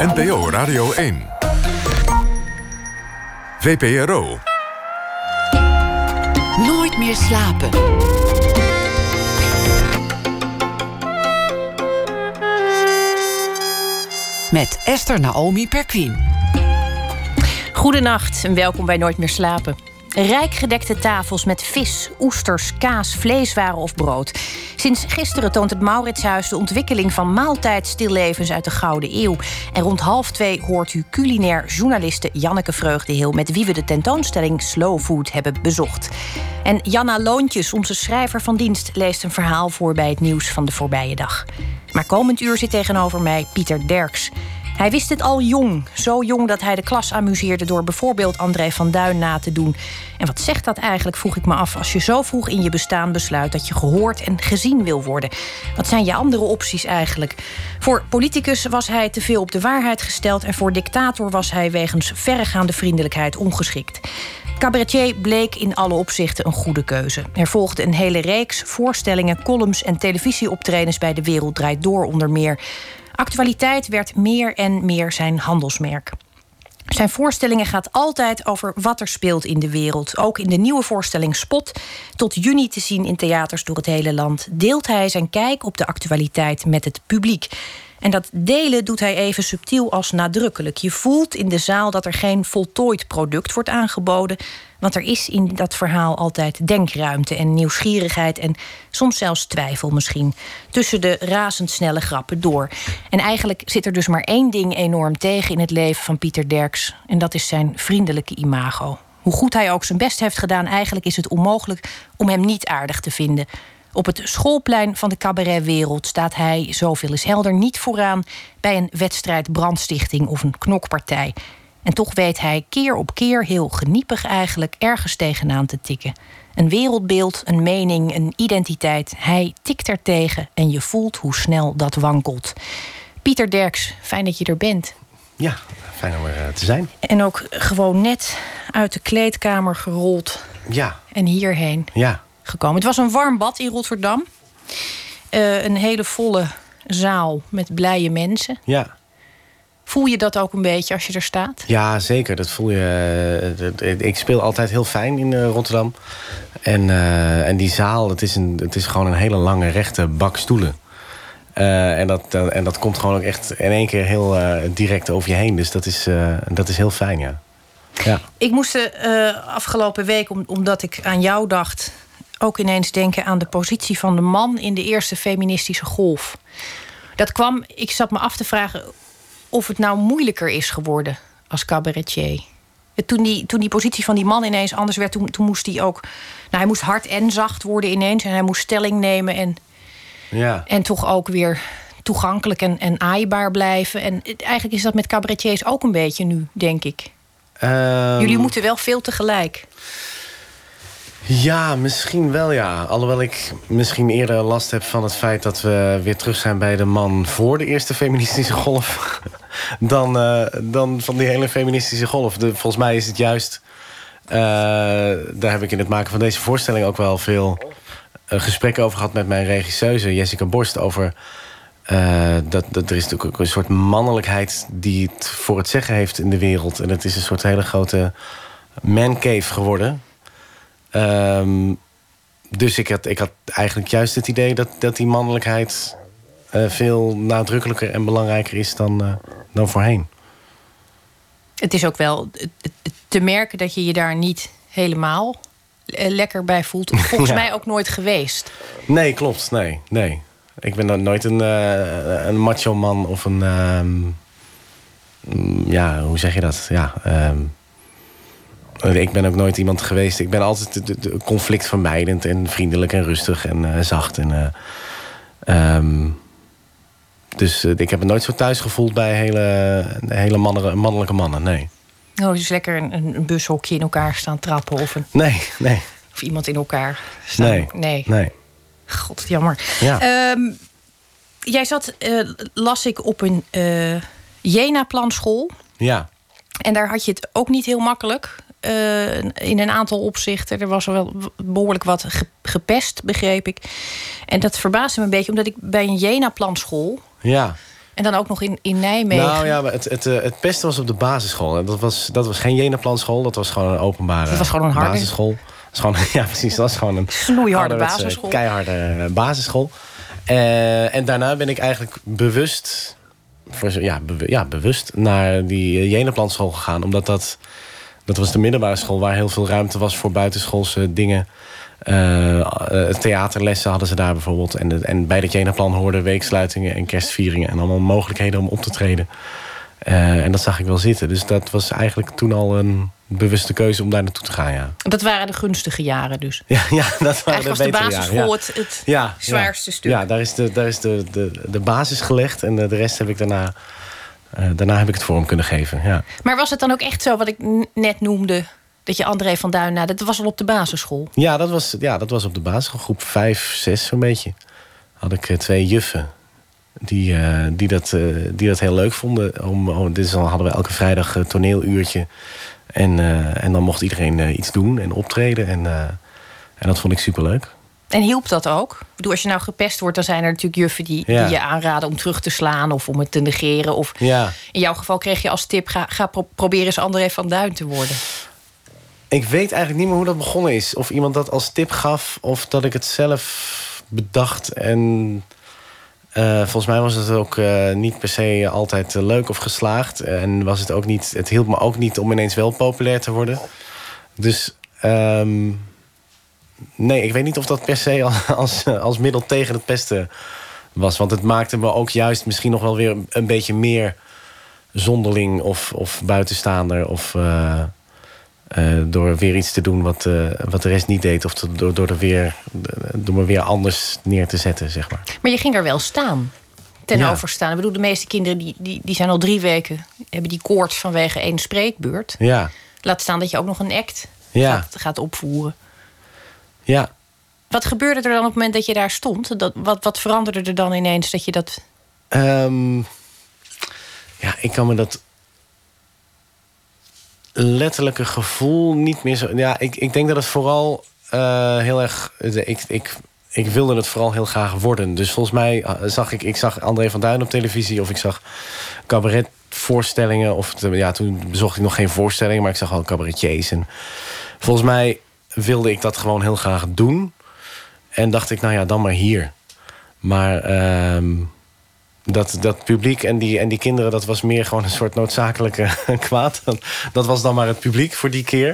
NPO Radio 1. VPRO. Nooit meer slapen. Met Esther Naomi Perquin. Goedenacht en welkom bij Nooit meer slapen. Rijk gedekte tafels met vis, oesters, kaas, vleeswaren of brood. Sinds gisteren toont het Mauritshuis de ontwikkeling van maaltijdstillevens uit de Gouden Eeuw. En rond half twee hoort u culinair journaliste Janneke Vreugdeheel... met wie we de tentoonstelling Slow Food hebben bezocht. En Janna Loontjes, onze schrijver van dienst... leest een verhaal voor bij het nieuws van de voorbije dag. Maar komend uur zit tegenover mij Pieter Derks... Hij wist het al jong, zo jong dat hij de klas amuseerde door bijvoorbeeld André van Duin na te doen. En wat zegt dat eigenlijk, vroeg ik me af, als je zo vroeg in je bestaan besluit dat je gehoord en gezien wil worden? Wat zijn je andere opties eigenlijk? Voor politicus was hij te veel op de waarheid gesteld en voor dictator was hij wegens verregaande vriendelijkheid ongeschikt. Cabaretier bleek in alle opzichten een goede keuze. Er volgde een hele reeks voorstellingen, columns en televisieoptredens bij De Wereld Draait Door onder meer. Actualiteit werd meer en meer zijn handelsmerk. Zijn voorstellingen gaat altijd over wat er speelt in de wereld. Ook in de nieuwe voorstelling Spot, tot juni te zien in theaters door het hele land, deelt hij zijn kijk op de actualiteit met het publiek. En dat delen doet hij even subtiel als nadrukkelijk. Je voelt in de zaal dat er geen voltooid product wordt aangeboden. Want er is in dat verhaal altijd denkruimte en nieuwsgierigheid en soms zelfs twijfel misschien. Tussen de razendsnelle grappen door. En eigenlijk zit er dus maar één ding enorm tegen in het leven van Pieter Derks. En dat is zijn vriendelijke imago. Hoe goed hij ook zijn best heeft gedaan, eigenlijk is het onmogelijk om hem niet aardig te vinden. Op het schoolplein van de cabaretwereld staat hij, zoveel is helder, niet vooraan bij een wedstrijd brandstichting of een knokpartij. En toch weet hij keer op keer heel geniepig eigenlijk ergens tegenaan te tikken. Een wereldbeeld, een mening, een identiteit. Hij tikt er tegen en je voelt hoe snel dat wankelt. Pieter Derks, fijn dat je er bent. Ja, fijn om er eh, te zijn. En ook gewoon net uit de kleedkamer gerold. Ja. En hierheen. Ja gekomen. Het was een warm bad in Rotterdam. Uh, een hele volle zaal met blije mensen. Ja. Voel je dat ook een beetje als je er staat? Ja, zeker. Dat voel je. Uh, ik speel altijd heel fijn in uh, Rotterdam. En, en die zaal, het is, een, het is gewoon een hele lange rechte bak stoelen. en, dat, en dat komt gewoon ook echt in één keer heel direct over je heen. Dus dat is, dat is heel fijn, ja. ja. Ik moest de afgelopen week, omdat ik aan jou dacht ook ineens denken aan de positie van de man in de eerste feministische golf. Dat kwam, ik zat me af te vragen of het nou moeilijker is geworden als cabaretier. Toen die, toen die positie van die man ineens anders werd, toen, toen moest hij ook. Nou, hij moest hard en zacht worden ineens. En hij moest stelling nemen. En, ja. en toch ook weer toegankelijk en, en aaibaar blijven. En eigenlijk is dat met cabaretiers ook een beetje nu, denk ik. Um... Jullie moeten wel veel tegelijk. Ja, misschien wel ja. Alhoewel ik misschien eerder last heb van het feit dat we weer terug zijn bij de man voor de eerste feministische golf. dan, uh, dan van die hele feministische golf. De, volgens mij is het juist. Uh, daar heb ik in het maken van deze voorstelling ook wel veel uh, gesprekken over gehad met mijn regisseuse Jessica Borst. Over dat, dat er is natuurlijk ook een soort mannelijkheid die het voor het zeggen heeft in de wereld. En het is een soort hele grote mancave geworden. Um, dus ik had, ik had eigenlijk juist het idee dat, dat die mannelijkheid uh, veel nadrukkelijker en belangrijker is dan, uh, dan voorheen. Het is ook wel te merken dat je je daar niet helemaal lekker bij voelt. Volgens ja. mij ook nooit geweest. Nee, klopt. Nee, nee. Ik ben nooit een, uh, een macho man of een. Um, ja, hoe zeg je dat? Ja. Um, ik ben ook nooit iemand geweest. Ik ben altijd conflictvermijdend en vriendelijk en rustig en uh, zacht. En, uh, um, dus uh, ik heb me nooit zo thuis gevoeld bij hele, hele mannelijke mannen, nee. Oh, dus lekker een, een bushokje in elkaar staan trappen of een... Nee, nee. Of iemand in elkaar staan. Nee, nee. nee. God, jammer. Ja. Um, jij zat, las ik, op een Jena-planschool. Ja. En daar had je het ook niet heel makkelijk. Uh, in een aantal opzichten. Er was wel behoorlijk wat gepest, begreep ik. En dat verbaasde me een beetje, omdat ik bij een Jena-planschool. Ja. En dan ook nog in, in Nijmegen. Nou ja, maar het, het, eh, het pesten was op de basisschool. En dat was, dat was geen Jeneplanschool, dat was gewoon een openbare Dat was gewoon een harde- basisschool. Dat gewoon, ja, precies. Dat was gewoon een Snoeiharde basisschool. Keiharde eh, basisschool. Eh, en daarna ben ik eigenlijk bewust, voor, ja, ja, bewust naar die uh, Jeneplanschool gegaan. Omdat dat, dat was de middelbare school waar heel veel ruimte was voor buitenschoolse dingen. Eh, theaterlessen hadden ze daar bijvoorbeeld. En, de- en bij dat Jenaplan hoorden weeksluitingen en kerstvieringen... en allemaal mogelijkheden om op te treden. Eh, en dat zag ik wel zitten. Dus dat was eigenlijk toen al een bewuste keuze om daar naartoe te gaan, ja. Dat waren de gunstige jaren dus. Ja, ja dat waren Eigenlijk was de basisschool jaren, ja. het, het Ja, zwaarste stuk. Ja, daar is de, daar is de, de, de basis gelegd. En de, de rest heb ik daarna... eh, daarna heb ik het vorm kunnen geven, ja. Maar was het dan ook echt zo wat ik net noemde... dat je André van Duin na, dat was al op de basisschool? Ja, dat was, ja, dat was op de basisschool. Groep 5, 6 zo'n beetje. Had ik eh, twee juffen. Die, eh, die, dat, die dat heel leuk vonden. Om, om, dus dan hadden we elke vrijdag een toneeluurtje. En, en dan mocht iedereen iets doen en optreden. En, en dat vond ik superleuk. En hielp dat ook? Ik bedoel, als je nou gepest wordt, dan zijn er natuurlijk juffen die, Ja. die je aanraden om terug te slaan of om het te negeren. Of Ja, in jouw geval kreeg je als tip: ga, ga pro- proberen eens André van Duin te worden. ik weet eigenlijk niet meer hoe dat begonnen is. Of iemand dat als tip gaf, of dat ik het zelf bedacht. En eh, volgens mij was het ook eh, niet per se altijd leuk of geslaagd. En was het ook niet, het hielp me ook niet om ineens wel populair te worden. Dus ehm, nee, ik weet niet of dat per se al- als, als middel tegen het pesten was. Want het maakte me ook juist misschien nog wel weer een beetje meer zonderling of, of buitenstaander. Of eh, eh, door weer iets te doen wat, eh, wat de rest niet deed. Of te- door, door, er weer, door me weer anders neer te zetten, zeg maar. Maar je ging er wel staan. Ten Ja. overstaan. Ik bedoel, de meeste kinderen die, die, die zijn al drie weken... hebben die koorts vanwege één spreekbeurt. Ja, Laat staan dat je ook nog een act Ja. gaat, gaat opvoeren. Ja. Wat gebeurde er dan op het moment dat je daar stond? Dat, wat, wat veranderde er dan ineens dat je dat... Ehm, ja, ik kan me dat letterlijke gevoel niet meer zo. Ja, ik, ik denk dat het vooral eh, heel erg. Ik, ik, ik wilde het vooral heel graag worden. Dus volgens mij eh, zag ik, ik zag André van Duin op televisie of ik zag cabaretvoorstellingen. Of ja, toen bezocht ik nog geen voorstellingen, maar ik zag wel cabaretiers. En volgens mij wilde ik dat gewoon heel graag doen. En dacht ik, nou ja, dan maar hier. Maar ehm, dat, dat publiek en die, en die kinderen, dat was meer gewoon een soort noodzakelijke kwaad. Dat was dan maar het publiek voor die keer.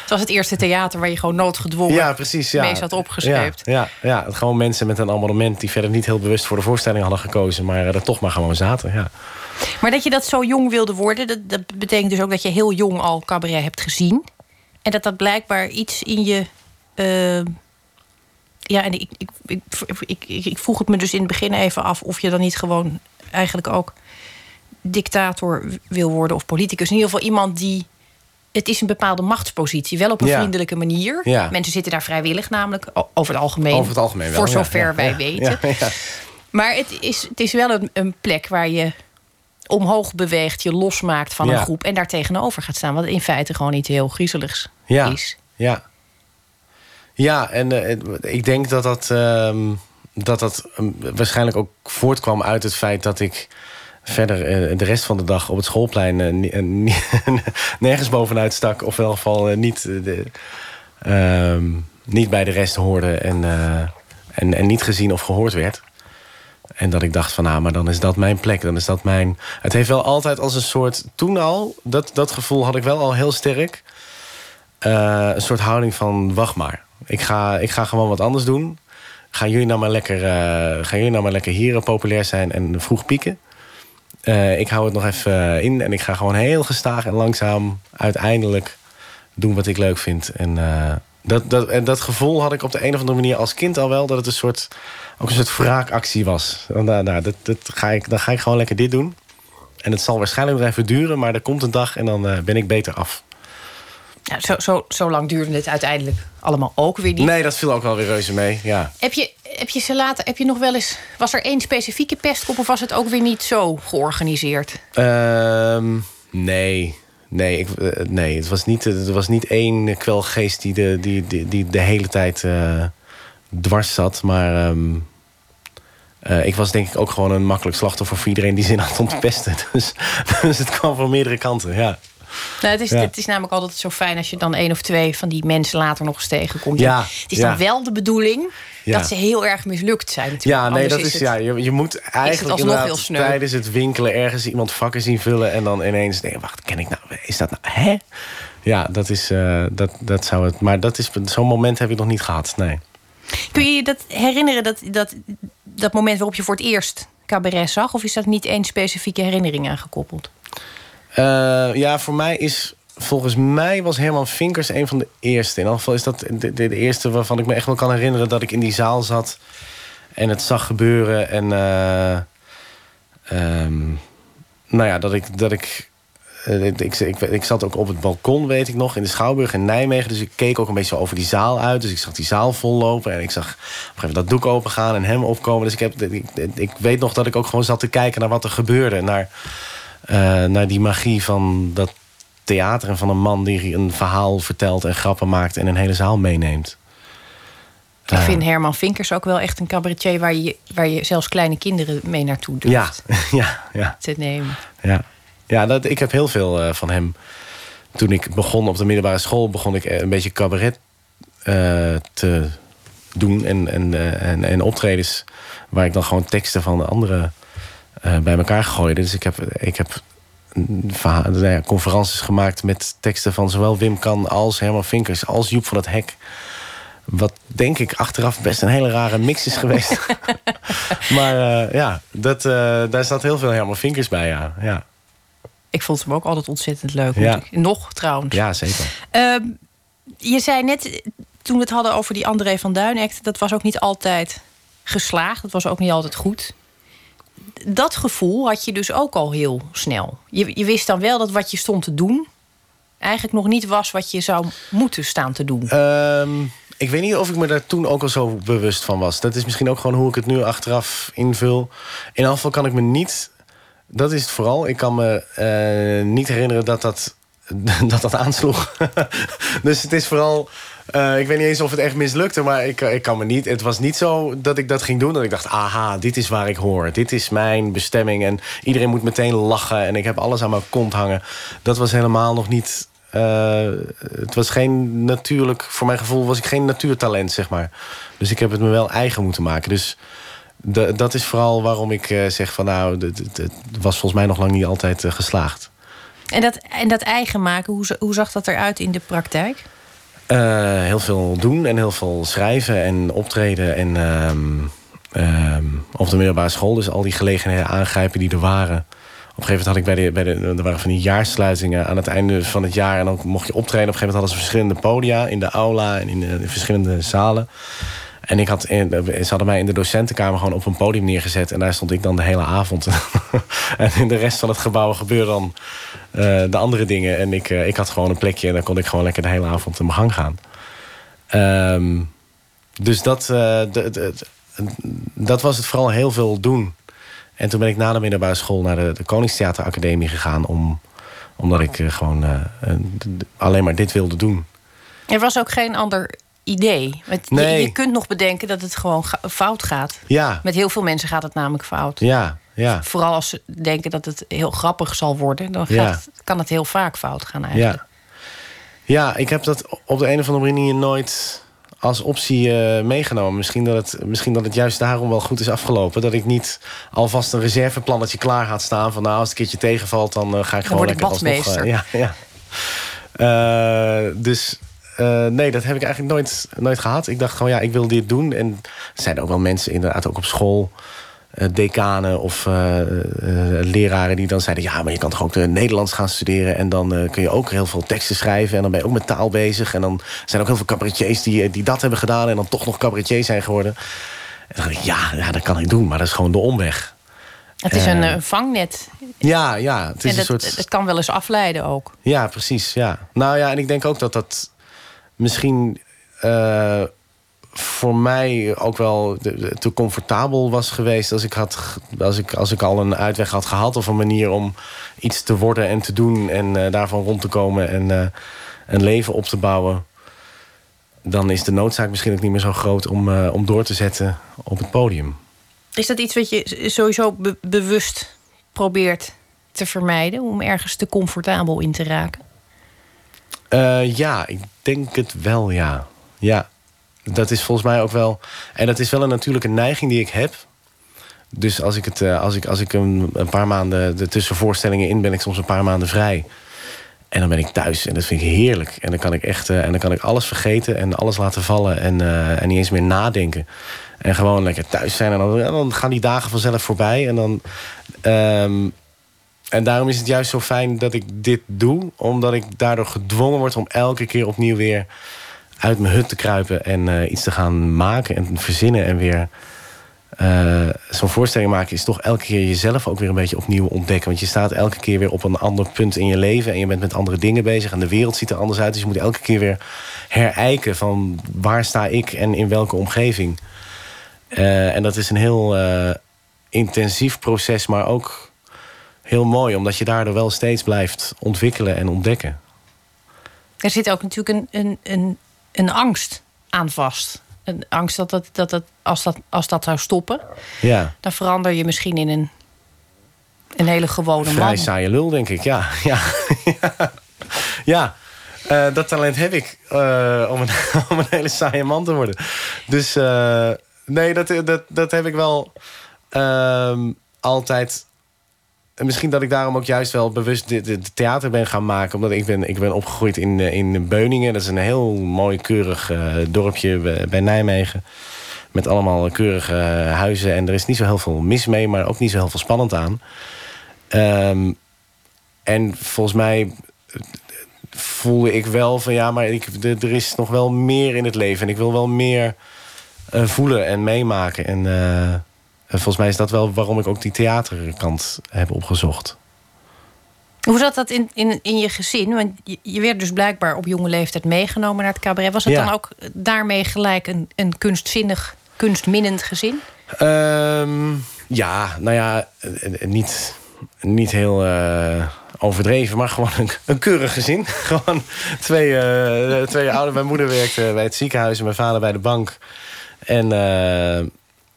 Het was het eerste theater waar je gewoon noodgedwongen Ja, precies. Ja. mee zat opgescheept. Ja, ja, ja, gewoon mensen met een abonnement die verder niet heel bewust voor de voorstelling hadden gekozen, maar er toch maar gewoon zaten. Ja. Maar dat je dat zo jong wilde worden, dat, dat betekent dus ook dat je heel jong al cabaret hebt gezien. En dat dat blijkbaar iets in je. eh, ja, en ik, ik, ik, ik, vroeg het me dus in het begin even af of je dan niet gewoon eigenlijk ook dictator wil worden of politicus. In ieder geval iemand die. Het is een bepaalde machtspositie, wel op een Ja. vriendelijke manier. Ja. Mensen zitten daar vrijwillig, namelijk over het algemeen. Over het algemeen wel. Voor zover ja, wij weten. Maar het is, het is wel een, een plek waar je omhoog beweegt, je losmaakt van Ja. een groep en daar tegenover gaat staan. Wat in feite gewoon iets heel griezeligs Ja. is. Ja, ja en eh, ik denk dat dat, ehm, dat, dat ehm, waarschijnlijk ook voortkwam uit het feit dat ik verder eh, de rest van de dag op het schoolplein eh, nergens bovenuit stak. Of in elk geval niet, eh, de, ehm, niet bij de rest hoorde en, en, en niet gezien of gehoord werd. En dat ik dacht van, nou, maar dan is dat mijn plek. Dan is dat mijn... Het heeft wel altijd als een soort... Toen al, dat, dat gevoel had ik wel al heel sterk. Eh, een soort houding van, wacht maar. Ik ga, ik ga gewoon wat anders doen. Gaan jullie nou maar lekker, eh, gaan jullie nou maar lekker hier populair zijn en vroeg pieken? Eh, ik hou het nog even in en ik ga gewoon heel gestaag en langzaam uiteindelijk doen wat ik leuk vind. En, dat, dat, en dat gevoel had ik op de een of andere manier als kind al wel, dat het een soort, ook een soort wraakactie was. Nou, nou, dat, dat ga ik, dan ga ik gewoon lekker dit doen. En het zal waarschijnlijk nog even duren, maar er komt een dag en dan ben ik beter af. Zo, zo, zo lang duurde het uiteindelijk allemaal ook weer niet. Nee, dat viel ook wel weer reuze mee. Ja. Heb, je, heb je ze later, heb je nog wel eens. Was er één specifieke pestkop of was het ook weer niet zo georganiseerd? Ehm, nee. Nee, ik, eh, nee het, was niet, het was niet één kwelgeest die de, die, die, die de hele tijd eh, dwars zat. Maar ehm, eh, ik was denk ik ook gewoon een makkelijk slachtoffer voor iedereen die zin had om te pesten. Dus, dus het kwam van meerdere kanten, ja. Nou, het, is, Ja. het is namelijk altijd zo fijn als je dan één of twee van die mensen later nog eens tegenkomt. Ja, Het is ja. dan wel de bedoeling dat ze heel erg mislukt zijn. Natuurlijk. Ja, nee, Anders dat is, het- ja. Je, je moet eigenlijk tijdens het winkelen ergens iemand vakken zien vullen en dan ineens denken, wacht, ken ik nou? Is dat nou? Hè? Ja, dat is, eh, dat, dat zou het. Maar dat is zo'n moment heb ik nog niet gehad. Nee. Kun je je dat herinneren, dat, dat, dat moment waarop je voor het eerst cabaret zag? Of is dat niet één specifieke herinnering aangekoppeld? Eh, ja, voor mij is. Volgens mij was Herman Vinkers een van de eerste. In elk geval is dat de, eerste waarvan ik me echt wel kan herinneren dat ik in die zaal zat en het zag gebeuren. En eh, ehm, nou ja, dat ik. Dat ik eh, ik, ik, ik, zat ook op het balkon, weet ik nog, in de Schouwburg in Nijmegen. Dus ik keek ook een beetje over die zaal uit. Dus ik zag die zaal vollopen. En ik zag op een gegeven moment dat doek opengaan en hem opkomen. Dus ik, heb, ik, ik weet nog dat ik ook gewoon zat te kijken naar wat er gebeurde. Naar, eh, naar die magie van dat theater en van een man die een verhaal vertelt en grappen maakt en een hele zaal meeneemt. Ik Eh, vind Herman Vinkers ook wel echt een cabaretier... waar je, waar je zelfs kleine kinderen mee naartoe ja, durft ja, ja, te nemen. ja. ja dat, ik heb heel veel eh, van hem. Toen ik begon op de middelbare school, begon ik eh, een beetje cabaret eh, te doen en, en, eh, en, en optredens waar ik dan gewoon teksten van anderen eh, bij elkaar gooide. Dus ik heb, ik heb nou ja, conferences gemaakt met teksten van zowel Wim Kan als Herman Vinkers als Joep van het Hek. Wat denk ik achteraf best een hele rare mix is geweest. maar eh, ja, dat, eh, daar staat heel veel Herman Vinkers bij, ja. Ja, Ik vond hem ook altijd ontzettend leuk. Ja. Nog trouwens. ja zeker. Ehm, je zei net, toen we het hadden over die André van Duin act... dat was ook niet altijd geslaagd. Dat was ook niet altijd goed. Dat gevoel had je dus ook al heel snel. Je, je wist dan wel dat wat je stond te doen... eigenlijk nog niet was wat je zou moeten staan te doen. Ehm, ik weet niet of ik me daar toen ook al zo bewust van was. Dat is misschien ook gewoon hoe ik het nu achteraf invul. In geval kan ik me niet... Dat is het vooral. Ik kan me eh, niet herinneren dat dat, dat, dat aansloeg. dus het is vooral... eh, ik weet niet eens of het echt mislukte, maar ik, ik kan me niet... Het was niet zo dat ik dat ging doen. Dat ik dacht, aha, dit is waar ik hoor. Dit is mijn bestemming. En iedereen moet meteen lachen. En ik heb alles aan mijn kont hangen. Dat was helemaal nog niet... eh, het was geen natuurlijk... Voor mijn gevoel was ik geen natuurtalent, zeg maar. Dus ik heb het me wel eigen moeten maken. Dus dat is vooral waarom ik eh, zeg van... nou, het was volgens mij nog lang niet altijd eh, geslaagd. En dat, en dat eigen maken, hoe, hoe zag dat eruit in de praktijk? Eh, heel veel doen en heel veel schrijven en optreden. En ehm, ehm, op de middelbare school dus al die gelegenheden aangrijpen die er waren. Op een gegeven moment had ik bij de, bij de... Er waren van die jaarsluitingen aan het einde van het jaar... en dan mocht je optreden. Op een gegeven moment hadden ze verschillende podia... in de aula en in de, in verschillende zalen. En ik had ze hadden mij in de docentenkamer gewoon op een podium neergezet. En daar stond ik dan de hele avond. en in de rest van het gebouw gebeurden dan eh, de andere dingen. En ik, eh, ik had gewoon een plekje en dan kon ik gewoon lekker de hele avond in mijn gang gaan. Ehm, dus dat, eh, dat was het vooral heel veel doen. En toen ben ik na de middelbare school naar de, de Koningstheateracademie gegaan. Om, omdat ik gewoon alleen maar dit wilde doen. Er was ook geen ander idee. Want je- Nee. je, kunt nog bedenken dat het gewoon ga- fout gaat. Ja, Met heel veel mensen gaat het namelijk fout. ja, ja. Vooral als ze denken dat het heel grappig zal worden, dan gaat Ja. kan het heel vaak fout gaan eigenlijk. Ja. ja, ik heb dat op de een of andere manier nooit als optie eh, meegenomen. Misschien dat, het, misschien dat het juist daarom wel goed is afgelopen. Dat ik niet alvast een reserveplannetje klaar had staan. Van nou, als het een keertje tegenvalt, dan eh, ga ik gewoon lekker alsnog... eh, ja, ja. Dus eh, nee, dat heb ik eigenlijk nooit, nooit gehad. Ik dacht gewoon, ja, ik wil dit doen. En er zijn ook wel mensen inderdaad ook op school... eh, decanen of eh, leraren die dan zeiden... ja, maar je kan toch ook de Nederlands gaan studeren... en dan kun je ook heel veel teksten schrijven... en dan ben je ook met taal bezig. En dan zijn ook heel veel cabaretiers die, die dat hebben gedaan... en dan toch nog cabaretier zijn geworden. En dan dacht ik, ja, ja, dat kan ik doen, maar dat is gewoon de omweg. Het is een vangnet. Ja, ja, het is en een soort... het kan wel eens afleiden ook. Ja, precies. Ja. Nou ja, en ik denk ook dat dat misschien eh, voor mij ook wel te comfortabel was geweest als ik, had, als, ik, als ik al een uitweg had gehad of een manier om iets te worden en te doen en eh, daarvan rond te komen en eh, een leven op te bouwen. Dan is de noodzaak misschien ook niet meer zo groot om, om door te zetten op het podium. Is dat iets wat je sowieso be- bewust probeert te vermijden? Om ergens te comfortabel in te raken? Eh, ja, ik denk het wel, ja. Ja, dat is volgens mij ook wel... En dat is wel een natuurlijke neiging die ik heb. Dus als ik, het, eh, als ik, als ik een, een paar maanden de tussenvoorstellingen in... ben ik soms een paar maanden vrij. En dan ben ik thuis en dat vind ik heerlijk. En dan kan ik echt eh, en dan kan ik alles vergeten en alles laten vallen... en, en niet eens meer nadenken. En gewoon lekker thuis zijn. En dan, dan gaan die dagen vanzelf voorbij. En dan... ehm, en daarom is het juist zo fijn dat ik dit doe. Omdat ik daardoor gedwongen word om elke keer opnieuw weer uit mijn hut te kruipen. En eh, iets te gaan maken en verzinnen. En weer eh, zo'n voorstelling maken is toch elke keer jezelf ook weer een beetje opnieuw ontdekken. Want je staat elke keer weer op een ander punt in je leven. En je bent met andere dingen bezig. En de wereld ziet er anders uit. Dus je moet elke keer weer herijken van waar sta ik en in welke omgeving. Eh, en dat is een heel intensief proces, maar ook heel mooi, omdat je daardoor wel steeds blijft ontwikkelen en ontdekken. Er zit ook natuurlijk een, een, een, een angst aan vast. Een angst dat, dat, dat, dat, als, dat als dat zou stoppen, Ja, dan verander je misschien in een, een hele gewone vrij man. saaie lul, denk ik. Ja, ja, ja. ja. eh, dat talent heb ik eh, om, een, om een hele saaie man te worden. Dus eh, nee, dat, dat, dat heb ik wel ehm, altijd. En misschien dat ik daarom ook juist wel bewust dit theater ben gaan maken. Omdat ik ben, ik ben opgegroeid in, eh, in Beuningen. Dat is een heel mooi, keurig eh, dorpje bij- Nijmegen. Met allemaal keurige huizen. En er is niet zo heel veel mis mee, maar ook niet zo heel veel spannend aan. Ehm, en volgens mij eh, voelde ik wel van ja, maar ik, de- er is nog wel meer in het leven. En ik wil wel meer voelen en meemaken. En en volgens mij is dat wel waarom ik ook die theaterkant heb opgezocht. Hoe zat dat in, in, in je gezin? Want je, je werd dus blijkbaar op jonge leeftijd meegenomen naar het cabaret. Was het Ja. dan ook daarmee gelijk een, een kunstzinnig, kunstminnend gezin? Ehm, ja, nou ja, eh, eh, niet, niet heel eh, overdreven, maar gewoon een, een keurig gezin. gewoon twee, eh twee ouders. Mijn moeder werkte bij het ziekenhuis en mijn vader bij de bank. En,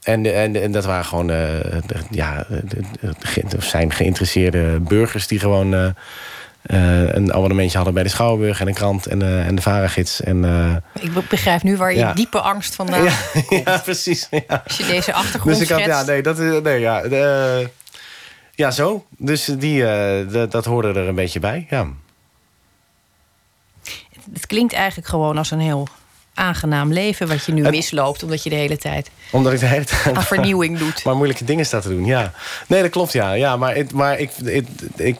en, en, en dat waren gewoon de- ja, zijn geïnteresseerde burgers die gewoon eh, eh, een abonnementje hadden bij de Schouwburg en een krant en, en de Varagids. En, Ik be- begrijp nu waar je Ja. diepe angst vandaan ja, ja, precies. Ja. Als je deze achtergrond Dus ik had, ja, nee, dat is, nee, ja, ja, zo. Dus die, dat- dat hoorde er een beetje bij, ja. Het klinkt eigenlijk gewoon als een heel aangenaam leven... wat je nu misloopt, omdat je de hele tijd Omdat ik de hele tijd aan vernieuwing doet. maar moeilijke dingen sta te doen, ja. Nee, dat klopt, ja. ja maar het, maar ik, ik, ik,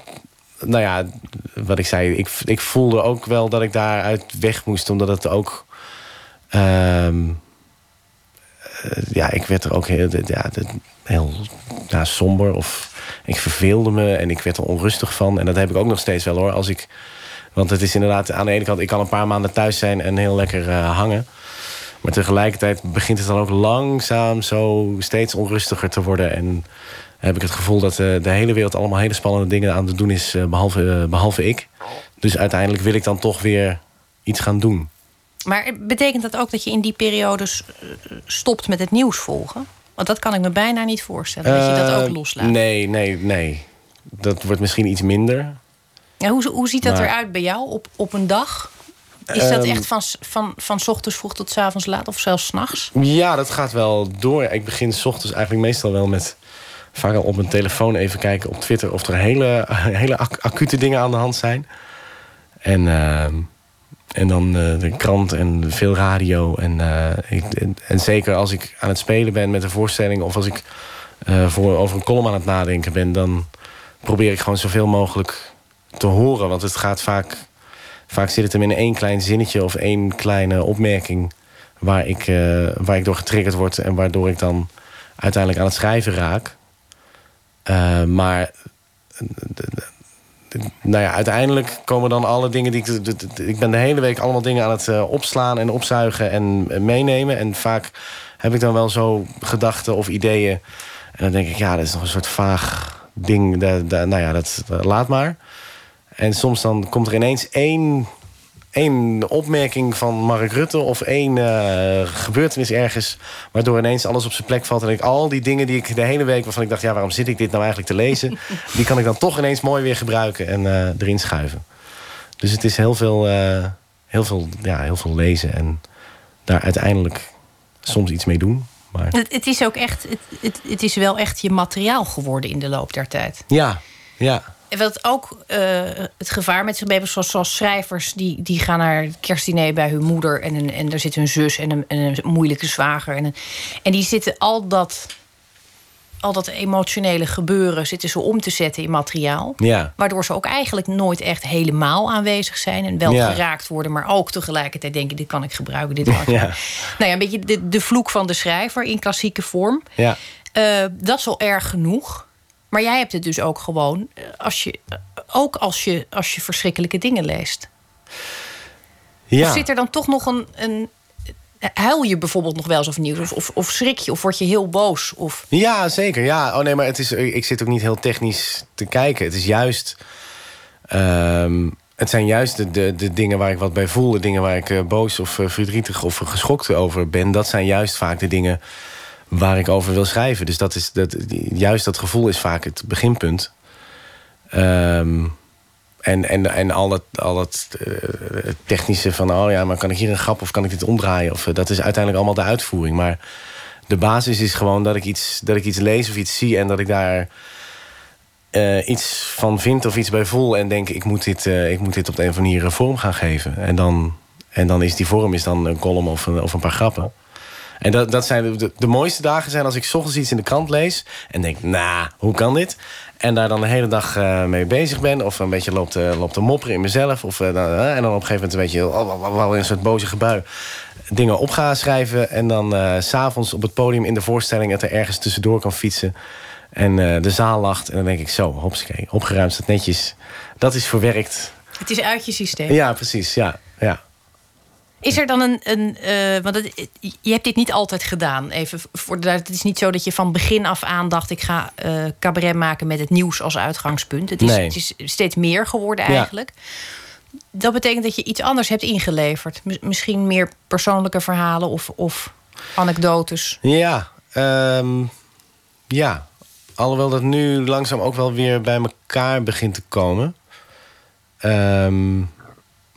nou ja, wat ik zei, ik, ik voelde ook wel dat ik daaruit weg moest, omdat het ook, ehm, eh, ja, ik werd er ook heel, ja, heel ja, somber of ik verveelde me en ik werd er onrustig van. En dat heb ik ook nog steeds wel hoor. Als ik, want het is inderdaad aan de ene kant, ik kan een paar maanden thuis zijn en heel lekker eh, hangen. Maar tegelijkertijd begint het dan ook langzaam zo steeds onrustiger te worden. En heb ik het gevoel dat eh, de hele wereld allemaal hele spannende dingen aan het doen is, eh, behalve, eh, behalve ik. Dus uiteindelijk wil ik dan toch weer iets gaan doen. Maar betekent dat ook dat je in die periodes stopt met het nieuws volgen? Want dat kan ik me bijna niet voorstellen, dat je dat ook loslaat. Nee, nee, nee. Dat wordt misschien iets minder. Ja, hoe, hoe ziet dat Maar- eruit bij jou op, op een dag? Is dat Ehm, echt van, van, van ochtends vroeg tot 's avonds laat of zelfs 's nachts? Ja, dat gaat wel door. Ik begin s ochtends eigenlijk meestal wel met... vaak al op mijn telefoon even kijken op Twitter... of er hele, hele ac- acute dingen aan de hand zijn. En, ehm, en dan eh, de krant en veel radio. En, eh, ik, en, en zeker als ik aan het spelen ben met een voorstelling... of als ik eh, voor, over een column aan het nadenken ben... dan probeer ik gewoon zoveel mogelijk te horen. Want het gaat vaak... Vaak zit het hem in één klein zinnetje of één kleine opmerking waar ik, eh, waar ik door getriggerd word en waardoor ik dan uiteindelijk aan het schrijven raak. Eh, maar eh, nou ja, uiteindelijk komen dan alle dingen die ik. Ik ben de hele week allemaal dingen aan het opslaan en opzuigen en meenemen. En vaak heb ik dan wel zo gedachten of ideeën. En dan denk ik, ja, dat is nog een soort vaag ding. Nou ja, dat- laat maar. En soms dan komt er ineens één één opmerking van Mark Rutte of één eh, gebeurtenis ergens, waardoor ineens alles op zijn plek valt. En ik al die dingen die ik de hele week waarvan ik dacht, ja, waarom zit ik dit nou eigenlijk te lezen, die kan ik dan toch ineens mooi weer gebruiken en eh, erin schuiven. Dus het is heel veel, eh, heel, veel, ja, heel veel lezen en daar uiteindelijk soms iets mee doen. Maar Het, het is ook echt, het, het, het is wel echt je materiaal geworden in de loop der tijd. ja, ja, Wat ook eh, het gevaar met zich meebrengt, zoals, zoals schrijvers... Die, die gaan naar het kerstdiner bij hun moeder... en, een, en daar zit hun zus en een, en een moeilijke zwager. En, een, en die zitten al dat, al dat emotionele gebeuren... zitten ze om te zetten in materiaal. ja. Waardoor ze ook eigenlijk nooit echt helemaal aanwezig zijn... en wel Ja. geraakt worden, maar ook tegelijkertijd denken... dit kan ik gebruiken, dit kan ik Ja. Nou ja, een beetje de, de vloek van de schrijver in klassieke vorm. ja. Eh, dat is al erg genoeg. Maar jij hebt het dus ook gewoon, eh, als je, eh, ook als je, als je verschrikkelijke dingen leest. ja. Of zit er dan toch nog een. een huil je bijvoorbeeld nog wel eens of nieuws? Of, of, of schrik je? Of word je heel boos? Of, Ja, zeker. Ja. Oh nee, maar het is, ik zit ook niet heel technisch te kijken. Het is juist. ehm, het zijn juist de, de, de dingen waar ik wat bij voel. De dingen waar ik eh, boos of eh, verdrietig of geschokt over ben. Dat zijn juist vaak de dingen waar ik over wil schrijven. Dus dat is, dat, juist dat gevoel is vaak het beginpunt. Ehm, en, en, en al dat, al dat eh, technische van... oh ja, maar kan ik hier een grap of kan ik dit omdraaien? Of, eh, dat is uiteindelijk allemaal de uitvoering. Maar de basis is gewoon dat ik iets, dat ik iets lees of iets zie... en dat ik daar eh, iets van vind of iets bij voel... en denk, ik moet dit, ik moet dit op een of andere manier vorm gaan geven. En dan, en dan is die vorm is dan een column of een, of een paar grappen. En dat, dat zijn de, de, mooiste dagen zijn als ik 's ochtends iets in de krant lees... en denk, nou, hoe kan dit? En daar dan de hele dag eh, mee bezig ben... of een beetje loopt, eh, loopt te mopperen in mezelf... Of, eh, en dan op een gegeven moment een beetje oh, wel- wel in een soort boze gebui... dingen op gaan schrijven... en dan s s'avonds op het podium in de voorstelling... het er ergens tussendoor kan fietsen... en de zaal lacht en dan denk ik zo, hopsakee, opgeruimd staat netjes. Dat is verwerkt. het is uit je systeem. Ja, precies, ja. ja. Is er dan een. een eh, want het, je hebt dit niet altijd gedaan. Even voor de, het is niet zo dat je van begin af aan dacht: ik ga eh, cabaret maken met het nieuws als uitgangspunt. Het is, Nee. het is steeds meer geworden Ja. eigenlijk. Dat betekent dat je iets anders hebt ingeleverd. Mis- Misschien meer persoonlijke verhalen of, of anekdotes. Ja, ehm, ja. Alhoewel dat nu langzaam ook wel weer bij elkaar begint te komen. Ehm,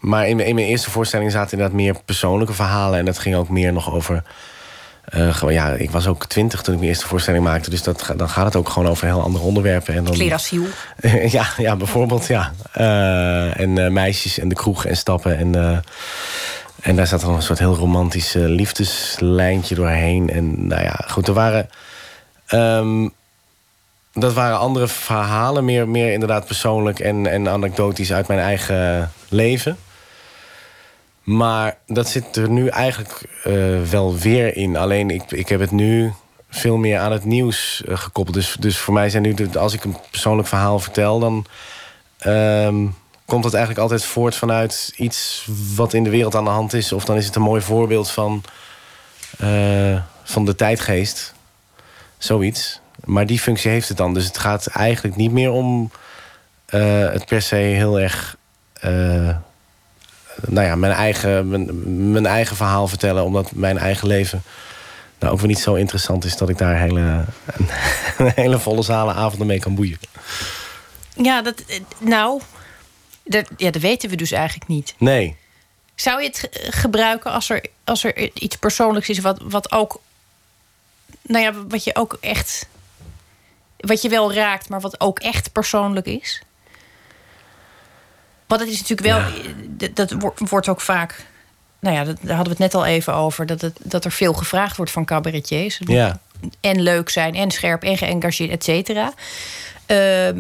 maar in, mijn- in mijn eerste voorstelling zaten inderdaad meer persoonlijke verhalen. En dat ging ook meer nog over... eh, gewoon, ja, ik was ook twintig toen ik mijn eerste voorstelling maakte. Dus dat, dan gaat het ook gewoon over heel andere onderwerpen. En dan, Klerasiel. ja, ja, bijvoorbeeld, ja. Eh, en eh, meisjes en de kroeg en stappen. En, en daar zat dan een soort heel romantisch liefdeslijntje doorheen. En nou ja, goed, er waren... ehm, dat waren andere verhalen, meer, meer inderdaad persoonlijk en, en anekdotisch uit mijn eigen leven. Maar dat zit er nu eigenlijk eh, wel weer in. Alleen ik, ik heb het nu veel meer aan het nieuws eh, gekoppeld. Dus, dus voor mij zijn nu, als ik een persoonlijk verhaal vertel, dan ehm, komt dat eigenlijk altijd voort vanuit iets wat in de wereld aan de hand is. Of dan is het een mooi voorbeeld van, eh, van de tijdgeest. Zoiets. Maar die functie heeft het dan. Dus het gaat eigenlijk niet meer om het per se heel erg. Nou ja, mijn eigen, mijn, mijn eigen verhaal vertellen. Omdat mijn eigen leven nou ook weer niet zo interessant is dat ik daar hele, een hele volle zalen avonden mee kan boeien. Ja, dat, nou, dat, ja, dat weten we dus eigenlijk niet. Nee. Zou je het ge- gebruiken als er, als er iets persoonlijks is wat, wat ook. Nou ja, wat je ook echt. Wat je wel raakt, maar wat ook echt persoonlijk is? Want het is natuurlijk wel. Dat, dat wo- wordt ook vaak. Nou ja, dat, daar hadden we het net al even over. Dat, het, dat er veel gevraagd wordt van cabaretiers. Ja. En leuk zijn, en scherp, en geëngageerd, et cetera. Ehm,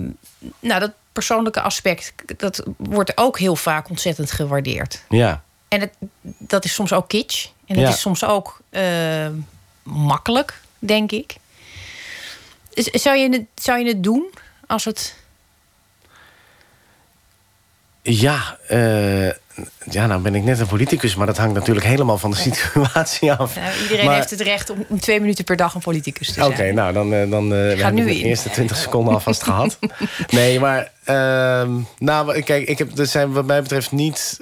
nou, dat persoonlijke aspect, dat wordt ook heel vaak ontzettend gewaardeerd. Ja. En het, dat is soms ook kitsch. En het Ja. is soms ook eh, makkelijk, denk ik. Zou je, het, zou je het doen als het. Ja, eh, ja, nou ben ik net een politicus, maar dat hangt natuurlijk helemaal van de situatie af. Nou, iedereen Maar- heeft het recht om, twee minuten per dag een politicus te Oké, zijn. nou dan, eh, dan hebben nu we de eerste 20 seconden alvast gehad. Nee, maar ehm, nou, kijk, ik heb, er zijn wat mij betreft niet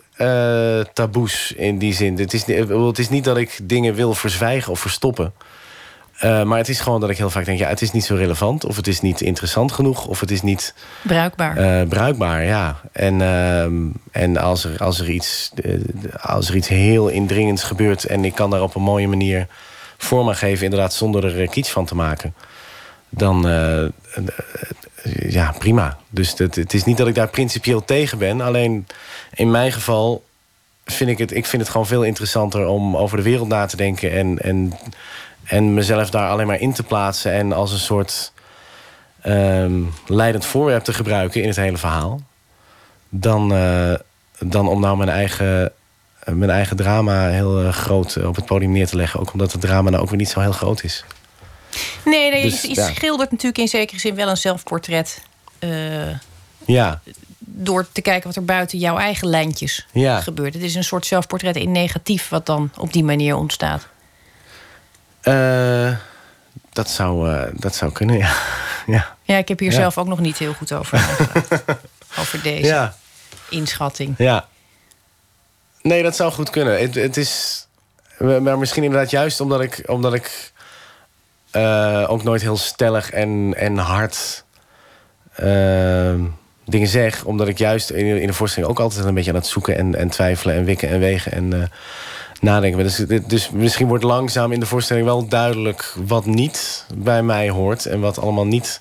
taboes in die zin. Het is, het is niet dat ik dingen wil verzwijgen of verstoppen. Uh, maar het is gewoon dat ik heel vaak denk... ja, het is niet zo relevant, of het is niet interessant genoeg... of het is niet... Bruikbaar. Uh, bruikbaar, ja. En, uh, en als, er, als, er iets, als er iets heel indringends gebeurt... en ik kan daar op een mooie manier vorm aan geven... inderdaad zonder er kiets van te maken... dan, ja, prima. Dus het, het is niet dat ik daar principieel tegen ben. Alleen in mijn geval vind ik het, ik vind het gewoon veel interessanter... om over de wereld na te denken en... en en mezelf daar alleen maar in te plaatsen en als een soort um, leidend voorwerp te gebruiken in het hele verhaal. Dan, uh, dan om nou mijn eigen, mijn eigen drama heel uh, groot op het podium neer te leggen. Ook omdat het drama nou ook weer niet zo heel groot is. Nee, nee dus, je, ja. schildert natuurlijk in zekere zin wel een zelfportret. Uh, ja. Door te kijken wat er buiten jouw eigen lijntjes ja. gebeurt. Het is een soort zelfportret in negatief wat dan op die manier ontstaat. Uh, dat, zou, uh, dat zou kunnen, ja. ja. Ja, ik heb hier ja. zelf ook nog niet heel goed over over deze ja. inschatting. Ja. Nee, dat zou goed kunnen. Het, het is... Maar misschien inderdaad juist omdat ik... Omdat ik uh, ook nooit heel stellig en, en hard dingen zeg. Omdat ik juist in, in de voorstelling ook altijd een beetje aan het zoeken... en, en twijfelen en wikken en wegen en nadenken. Dus, dus misschien wordt langzaam in de voorstelling wel duidelijk wat niet bij mij hoort en wat allemaal niet.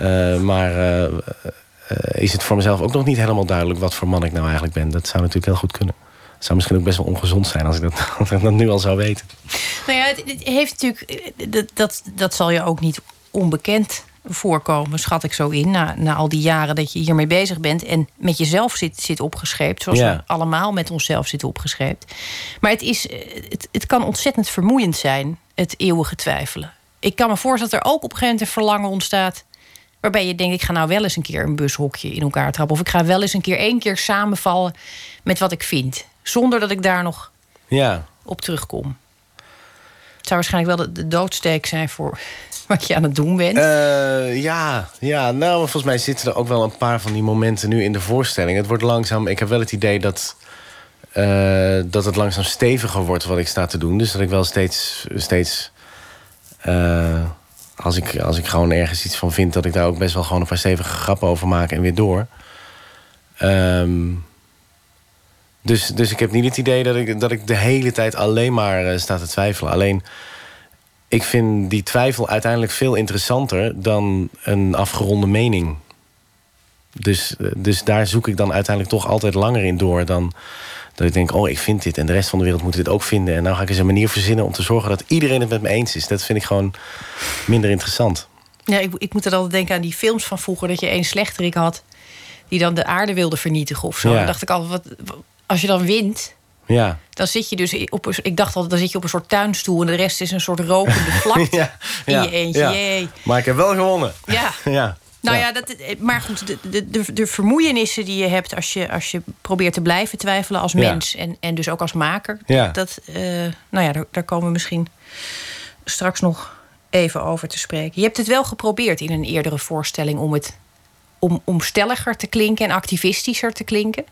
Uh, maar uh, uh, is het voor mezelf ook nog niet helemaal duidelijk wat voor man ik nou eigenlijk ben? Dat zou natuurlijk heel goed kunnen. Het zou misschien ook best wel ongezond zijn als ik dat, als ik dat nu al zou weten. Nou ja, het, het heeft natuurlijk. Dat, dat, dat zal je ook niet onbekend voorkomen, schat ik zo in. Na, na al die jaren dat je hiermee bezig bent en met jezelf zit, zit opgescheept. Zoals ja. we allemaal met onszelf zitten opgescheept. Maar het, is, het, het kan ontzettend vermoeiend zijn, het eeuwige twijfelen. Ik kan me voorstellen dat er ook op een gegeven moment een verlangen ontstaat. Waarbij je denkt, ik ga nou wel eens een keer een bushokje in elkaar trappen. Of ik ga wel eens een keer één keer samenvallen met wat ik vind. Zonder dat ik daar nog ja. op terugkom. Het zou waarschijnlijk wel de, de doodsteek zijn voor wat je aan het doen bent. Uh, ja, ja, nou, volgens mij zitten er ook wel een paar van die momenten nu in de voorstelling. Het wordt langzaam, ik heb wel het idee dat, uh, dat het langzaam steviger wordt wat ik sta te doen. Dus dat ik wel steeds, steeds uh, als, ik, als ik gewoon ergens iets van vind... dat ik daar ook best wel gewoon een paar stevige grappen over maak en weer door. Um, dus, dus ik heb niet het idee dat ik, dat ik de hele tijd alleen maar sta te twijfelen. Alleen ik vind die twijfel uiteindelijk veel interessanter dan een afgeronde mening. Dus, dus daar zoek ik dan uiteindelijk toch altijd langer in door dan dat ik denk, oh, ik vind dit en de rest van de wereld moet dit ook vinden. En nou ga ik eens een manier verzinnen om te zorgen dat iedereen het met me eens is. Dat vind ik gewoon minder interessant. Ja, ik, ik moet er altijd denken aan die films van vroeger, dat je één slechterik had die dan de aarde wilde vernietigen of zo. Ja. Dan dacht ik altijd, wat, als je dan wint, Ja, dan zit je dus op een, ik dacht altijd, dan zit je op een soort tuinstoel en de rest is een soort rokende vlakte ja, in ja, je eentje. ja. Jee. Maar ik heb wel gewonnen. Ja. Ja. Nou ja, dat, maar goed, de, de, de, de vermoeienissen die je hebt als je, als je probeert te blijven twijfelen als mens en, en dus ook als maker. Dat, eh, nou ja, daar, daar komen we misschien straks nog even over te spreken. Je hebt het wel geprobeerd in een eerdere voorstelling om het om, om stelliger te klinken en activistischer te klinken.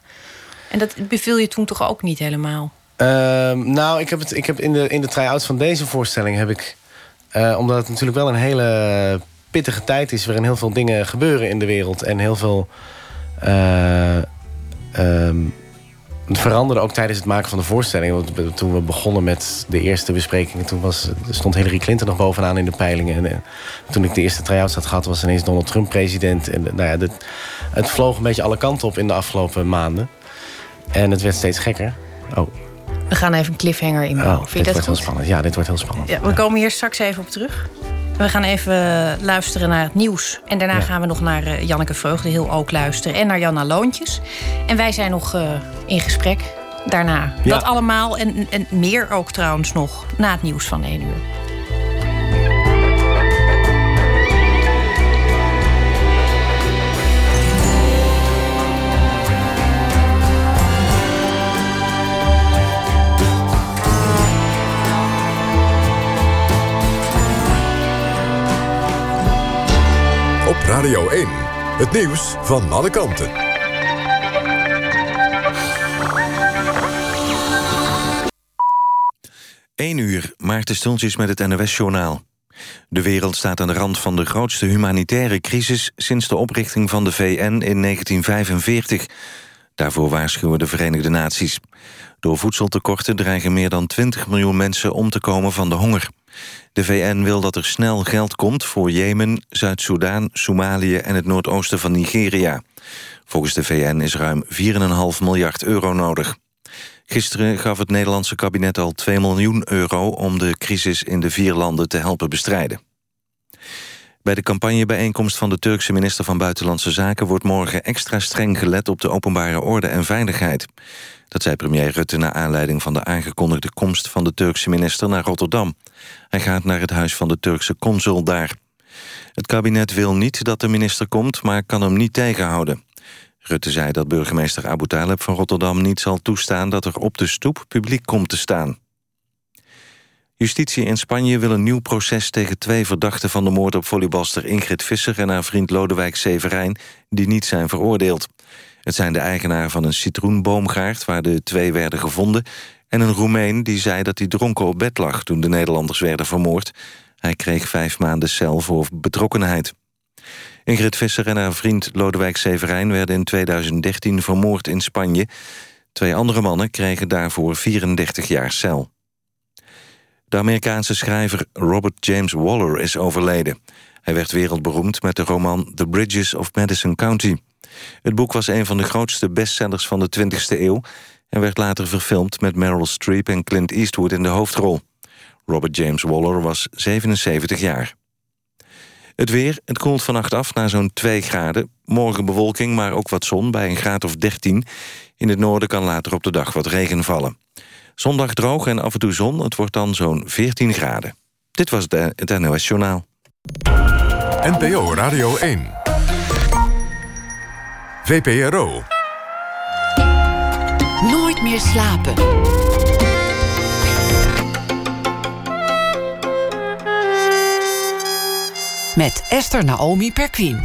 En dat beviel je toen toch ook niet helemaal? Ehm, nou, ik heb, het, ik heb in de, in de try-outs van deze voorstelling heb ik... eh, omdat het natuurlijk wel een hele pittige tijd is... waarin heel veel dingen gebeuren in de wereld... en heel veel het veranderde ook tijdens het maken van de voorstelling. Toen we begonnen met de eerste besprekingen... toen was, stond Hillary Clinton nog bovenaan in de peilingen. En, eh, toen ik de eerste try-outs had gehad... was ineens Donald Trump president. En, nou ja, het vloog een beetje alle kanten op in de afgelopen maanden. En het werd steeds gekker. Oh, We gaan even een cliffhanger inbouwen. oh Vind dit dat wordt heel spannend. Ja, dit wordt heel spannend. Ja, we komen hier straks even op terug. We gaan even luisteren naar het nieuws. En daarna Ja. gaan we nog naar eh, Janneke Vreugde heel ook luisteren. En naar Janna Loontjes. En wij zijn nog eh, in gesprek daarna. Ja. Dat allemaal en, en meer ook trouwens nog na het nieuws van 1 uur. Op Radio 1, het nieuws van alle kanten. 1 uur, Maarten Stultjes met het NOS-journaal. De wereld staat aan de rand van de grootste humanitaire crisis... sinds de oprichting van de VN in 1945. Daarvoor waarschuwen de Verenigde Naties. Door voedseltekorten dreigen meer dan 20 miljoen mensen om te komen van de honger. De VN wil dat er snel geld komt voor Jemen, Zuid-Soedan, Somalië... en het noordoosten van Nigeria. Volgens de VN is ruim 4,5 miljard euro nodig. Gisteren gaf het Nederlandse kabinet al 2 miljoen euro... om de crisis in de vier landen te helpen bestrijden. Bij de campagnebijeenkomst van de Turkse minister van Buitenlandse Zaken... wordt morgen extra streng gelet op de openbare orde en veiligheid. Dat zei premier Rutte naar aanleiding van de aangekondigde komst... van de Turkse minister naar Rotterdam. Hij gaat naar het huis van de Turkse consul daar. Het kabinet wil niet dat de minister komt, maar kan hem niet tegenhouden. Rutte zei dat burgemeester Abu Taleb van Rotterdam niet zal toestaan... dat er op de stoep publiek komt te staan. Justitie in Spanje wil een nieuw proces tegen twee verdachten... van de moord op volleybalster Ingrid Visser en haar vriend Lodewijk Severijn... die niet zijn veroordeeld. Het zijn de eigenaar van een citroenboomgaard... waar de twee werden gevonden... en een Roemeen die zei dat hij dronken op bed lag... toen de Nederlanders werden vermoord. Hij kreeg vijf maanden cel voor betrokkenheid. Ingrid Visser en haar vriend Lodewijk Severijn... werden in 2013 vermoord in Spanje. Twee andere mannen kregen daarvoor 34 jaar cel. De Amerikaanse schrijver Robert James Waller is overleden. Hij werd wereldberoemd met de roman The Bridges of Madison County. Het boek was een van de grootste bestsellers van de 20e eeuw... en werd later verfilmd met Meryl Streep en Clint Eastwood in de hoofdrol. Robert James Waller was 77 jaar. Het weer, het koelt vannacht af naar zo'n 2 graden. Morgen bewolking, maar ook wat zon bij een graad of 13. In het noorden kan later op de dag wat regen vallen. Zondag droog en af en toe zon, het wordt dan zo'n 14 graden. Dit was de, het NOS Journaal. NPO Radio 1. VPRO. Nooit meer slapen. Met Esther Naomi Perquin.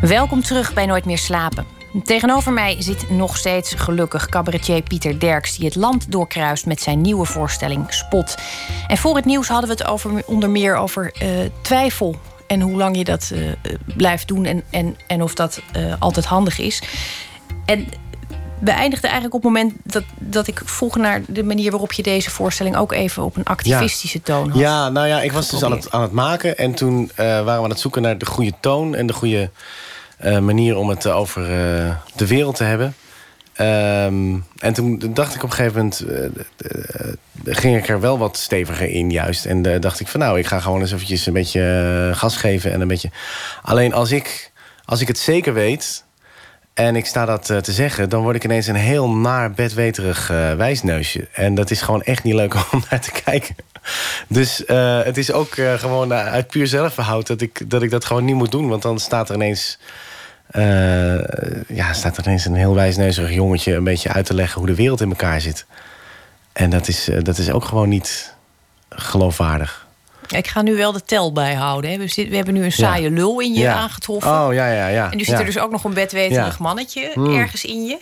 Welkom terug bij Nooit meer slapen. Tegenover mij zit nog steeds gelukkig cabaretier Pieter Derks... die het land doorkruist met zijn nieuwe voorstelling Spot. En voor het nieuws hadden we het over, onder meer over uh, twijfel... en hoe lang je dat uh, blijft doen en, en, en of dat uh, altijd handig is. En we eindigden eigenlijk op het moment dat, dat ik vroeg naar de manier waarop je deze voorstelling ook even op een activistische toon had. Ja, nou ja, ik was dus aan het, aan het maken en toen uh, waren we aan het zoeken naar de goede toon en de goede manier om het over uh, de wereld te hebben. Um, en toen dacht ik op een gegeven moment, ging ik er wel wat steviger in juist. En dacht ik van nou, ik ga gewoon eens eventjes een beetje gas geven en een beetje. Alleen als ik, als ik het zeker weet, en ik sta dat uh, te zeggen, dan word ik ineens een heel naar bedweterig uh, wijsneusje. En dat is gewoon echt niet leuk om naar te kijken. Dus uh, het is ook gewoon uit puur zelfverhoud dat ik dat gewoon niet moet doen. Want dan staat er ineens. Ja, staat er ineens een heel wijsneuzerig jongetje een beetje uit te leggen hoe de wereld in elkaar zit. En dat is, dat is ook gewoon niet geloofwaardig. Ik ga nu wel de tel bijhouden. Hè. We, zit, we hebben nu een saaie ja. lul in je ja. aangetroffen. Oh, ja, ja, ja. En nu zit ja. er dus ook nog een bedweterig mannetje mm. ergens in je.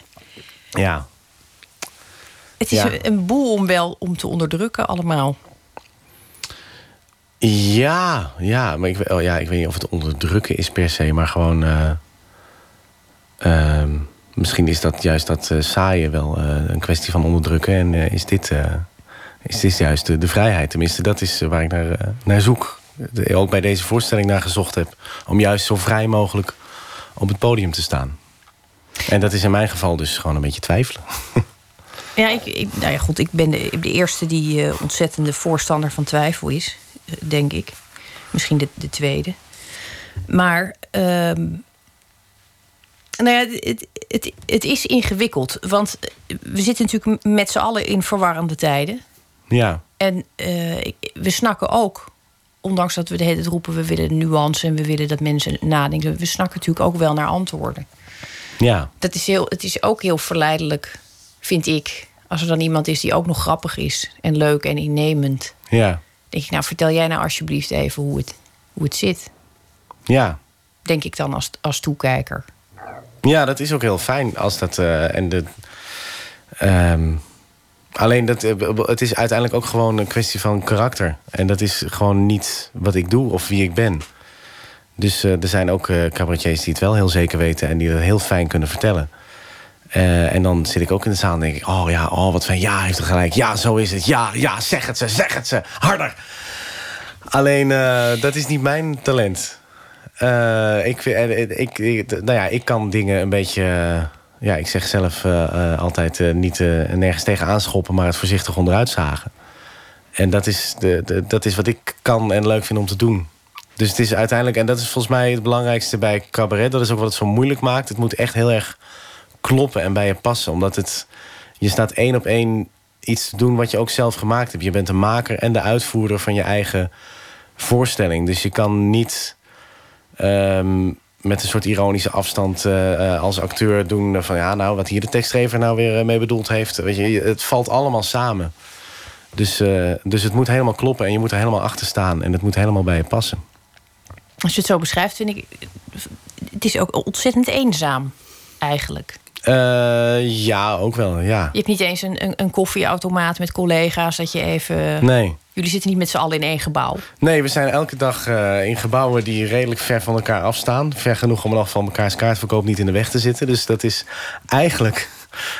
Ja. Het is een, een boel om wel om te onderdrukken allemaal. Ja, ja. Maar ik, oh, ja, ik weet niet of het onderdrukken is per se. Maar gewoon... Uh, uh, misschien is dat juist dat uh, saaie wel een kwestie van onderdrukken. En is dit is dit juist de, de, vrijheid. Tenminste, dat is waar ik naar, naar zoek. De, ook bij deze voorstelling naar gezocht heb. Om juist zo vrij mogelijk op het podium te staan. En dat is in mijn geval dus gewoon een beetje twijfelen. Ja, ik, ik nou ja, goed, ik ben de, de eerste die ontzettende voorstander van twijfel is. Denk ik. Misschien de, de tweede. Maar... Um, nou ja, het, het, het is ingewikkeld. Want we zitten natuurlijk met z'n allen in verwarrende tijden. Ja. En uh, we snakken ook, ondanks dat we de hele tijd roepen... we willen nuance en we willen dat mensen nadenken... we snakken natuurlijk ook wel naar antwoorden. Ja. Dat is heel, het is ook heel verleidelijk, vind ik... als er dan iemand is die ook nog grappig is en leuk en innemend. Ja. denk ik, nou vertel jij nou alsjeblieft even hoe het, hoe het zit. Ja. Denk ik dan als, als toekijker. Ja, dat is ook heel fijn als dat... Uh, en de... Um Alleen dat, eh, het is uiteindelijk ook gewoon een kwestie van karakter. En dat is gewoon niet wat ik doe of wie ik ben. Dus uh, er zijn ook cabaretiers die het wel heel zeker weten en die dat heel fijn kunnen vertellen. En dan zit ik ook in de zaal en denk ik: Oh ja, oh wat fijn. Ja, heeft er gelijk. Ja, zo is het. Ja, ja, zeg het ze, zeg het ze. Harder. Alleen dat is niet mijn talent. Ik, ik, ik, nou ja, ik kan dingen een beetje ja, ik zeg zelf altijd niet nergens tegen aanschoppen, maar het voorzichtig onderuit zagen. En dat is, de, dat is wat ik kan en leuk vind om te doen. Dus het is uiteindelijk, en dat is volgens mij het belangrijkste bij cabaret, dat is ook wat het zo moeilijk maakt. Het moet echt heel erg kloppen en bij je passen. Omdat het, je staat één op één iets te doen wat je ook zelf gemaakt hebt. Je bent de maker en de uitvoerder van je eigen voorstelling. Dus je kan niet. Um, met een soort ironische afstand uh, als acteur doen... van ja, nou, wat hier de tekstgever nou weer mee bedoeld heeft. Weet je, het valt allemaal samen. Dus, dus het moet helemaal kloppen en je moet er helemaal achter staan. En het moet helemaal bij je passen. Als je het zo beschrijft, vind ik... het is ook ontzettend eenzaam, eigenlijk. Ja, ook wel, ja. Je hebt niet eens een, een, een koffieautomaat met collega's... dat je even... Nee. Jullie zitten niet met z'n allen in één gebouw? Nee, we zijn elke dag uh, in gebouwen die redelijk ver van elkaar afstaan. Ver genoeg om nog van mekaars kaartverkoop niet in de weg te zitten. Dus dat is eigenlijk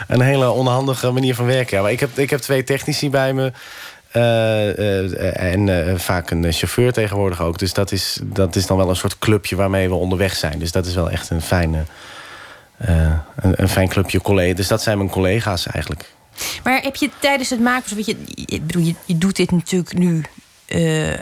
een hele onhandige manier van werken. Ja, maar ik, heb, ik heb twee technici bij me. Uh, uh, en vaak een chauffeur tegenwoordig ook. Dus dat is, dat is dan wel een soort clubje waarmee we onderweg zijn. Dus dat is wel echt een fijne, een, een fijn clubje collega's. Dus dat zijn mijn collega's eigenlijk. Maar heb je tijdens het maken... Je, ik bedoel, je, je doet dit natuurlijk nu... Uh,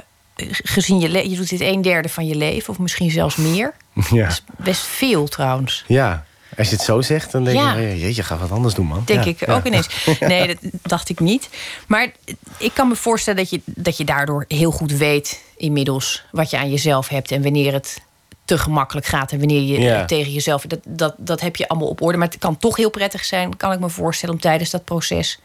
gezien je, je doet dit een derde van je leven, of misschien zelfs meer. Ja. Dat is best veel trouwens. Ja, als je het zo zegt, dan denk ja. je... jeetje, ga wat anders doen, man. Denk ik ook ineens. Nee, dat dacht ik niet. Maar ik kan me voorstellen dat je, dat je daardoor heel goed weet... inmiddels wat je aan jezelf hebt... en wanneer het te gemakkelijk gaat en wanneer je tegen jezelf. Dat, dat, dat heb je allemaal op orde. Maar het kan toch heel prettig zijn, kan ik me voorstellen, om tijdens dat proces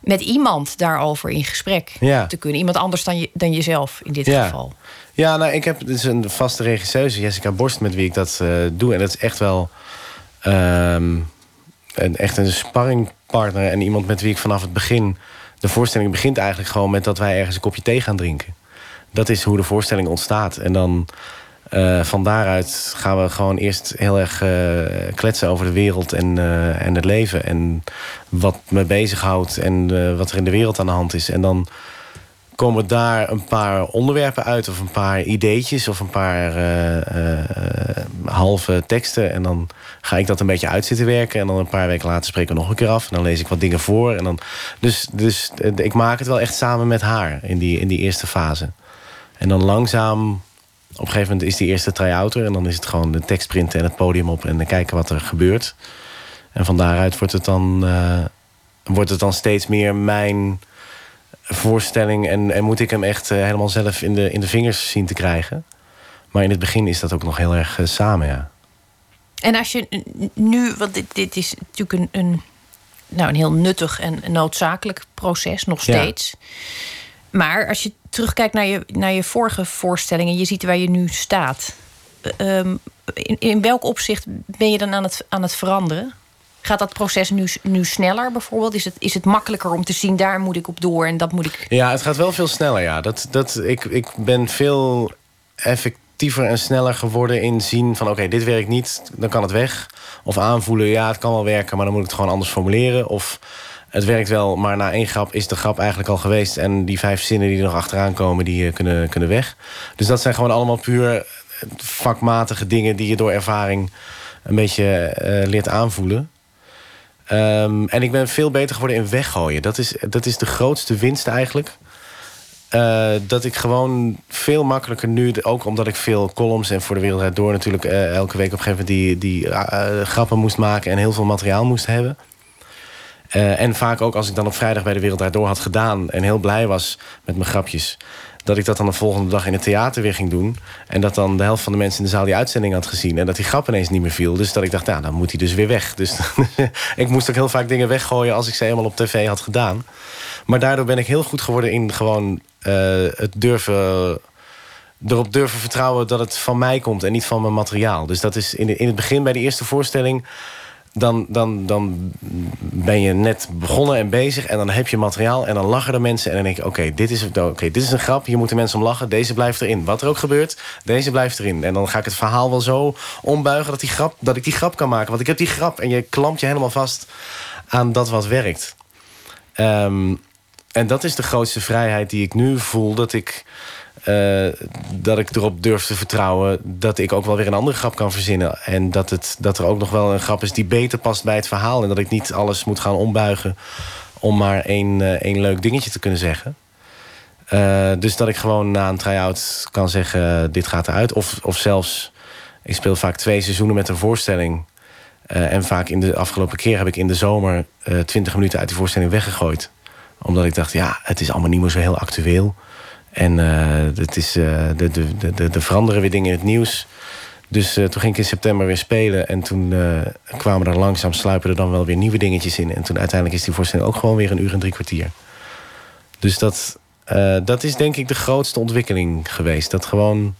met iemand daarover in gesprek te kunnen. Iemand anders dan, je, dan jezelf in dit geval. Ja, nou, ik heb dus een vaste regisseuse, Jessica Borst, met wie ik dat uh, doe. En dat is echt wel um, een, echt een sparringpartner en iemand met wie ik vanaf het begin. De voorstelling begint eigenlijk gewoon met dat wij ergens een kopje thee gaan drinken. Dat is hoe de voorstelling ontstaat. En dan uh, van daaruit gaan we gewoon eerst heel erg uh, kletsen over de wereld en, uh, en het leven. En wat me bezighoudt en wat er in de wereld aan de hand is. En dan komen daar een paar onderwerpen uit, of een paar ideetjes, of een paar halve teksten. En dan ga ik dat een beetje uit zitten werken. En dan een paar weken later spreken we nog een keer af. En dan lees ik wat dingen voor. En dan, dus dus ik maak het wel echt samen met haar in die, in die eerste fase. En dan langzaam op een gegeven moment is die eerste try-out er. En dan is het gewoon de tekst printen en het podium op. En dan kijken wat er gebeurt. En van daaruit wordt het dan, uh, wordt het dan steeds meer mijn voorstelling. En, en moet ik hem echt uh, helemaal zelf in de, in de vingers zien te krijgen. Maar in het begin is dat ook nog heel erg uh, samen, ja. En als je nu, want dit, dit is natuurlijk een, een, nou, een heel nuttig en noodzakelijk proces, nog steeds. Ja. Maar als je terugkijkt naar je, naar je vorige voorstellingen, je ziet waar je nu staat. Um, in, in welk opzicht ben je dan aan het, aan het veranderen? Gaat dat proces nu, nu sneller bijvoorbeeld? Is het, is het makkelijker om te zien, daar moet ik op door en dat moet ik. Ja, het gaat wel veel sneller. Ja. Dat, dat, ik, ik ben veel effectiever en sneller geworden in zien van oké, dit werkt niet, dan kan het weg. Of aanvoelen, ja, het kan wel werken, maar dan moet ik het gewoon anders formuleren. Of het werkt wel, maar na één grap is de grap eigenlijk al geweest. En die vijf zinnen die er nog achteraan komen, die eh, kunnen, kunnen weg. Dus dat zijn gewoon allemaal puur vakmatige dingen... die je door ervaring een beetje uh, leert aanvoelen. Um, en ik ben veel beter geworden in weggooien. Dat is, dat is de grootste winst eigenlijk. Dat ik gewoon veel makkelijker nu, ook omdat ik veel columns en voor de wereld door natuurlijk elke week op een gegeven moment die, die grappen moest maken en heel veel materiaal moest hebben. Uh, en vaak ook als ik dan op vrijdag bij de Wereld Door had gedaan... en heel blij was met mijn grapjes... dat ik dat dan de volgende dag in het theater weer ging doen... en dat dan de helft van de mensen in de zaal die uitzending had gezien... en dat die grap ineens niet meer viel. Dus dat ik dacht, ja, dan moet hij dus weer weg. Dus ik moest ook heel vaak dingen weggooien... als ik ze eenmaal op tv had gedaan. Maar daardoor ben ik heel goed geworden in gewoon uh, het durven erop durven vertrouwen dat het van mij komt en niet van mijn materiaal. Dus dat is in, in het begin bij de eerste voorstelling dan, dan, dan ben je net begonnen en bezig... en dan heb je materiaal en dan lachen de mensen... en dan denk je, oké, dit is oké, dit is een grap, hier moeten mensen om lachen... deze blijft erin. Wat er ook gebeurt, deze blijft erin. En dan ga ik het verhaal wel zo ombuigen dat, die grap, dat ik die grap kan maken. Want ik heb die grap en je klampt je helemaal vast aan dat wat werkt. Ehm, en dat is de grootste vrijheid die ik nu voel. Dat ik, uh, dat ik erop durf te vertrouwen dat ik ook wel weer een andere grap kan verzinnen. En dat, het, dat er ook nog wel een grap is die beter past bij het verhaal. En dat ik niet alles moet gaan ombuigen om maar één, uh, één leuk dingetje te kunnen zeggen. Uh, dus dat ik gewoon na een try-out kan zeggen, dit gaat eruit. Of, of zelfs, ik speel vaak twee seizoenen met een voorstelling. En vaak in de afgelopen keer heb ik in de zomer 20 minuten uit die voorstelling weggegooid. Omdat ik dacht, ja, het is allemaal niet meer zo heel actueel. En uh, het is, de, de, de, de veranderen weer dingen in het nieuws. Dus toen ging ik in september weer spelen. En toen kwamen er langzaam, sluipen er dan wel weer nieuwe dingetjes in. En toen uiteindelijk is die voorstelling ook gewoon weer een uur en drie kwartier. Dus dat, dat is denk ik de grootste ontwikkeling geweest. Dat gewoon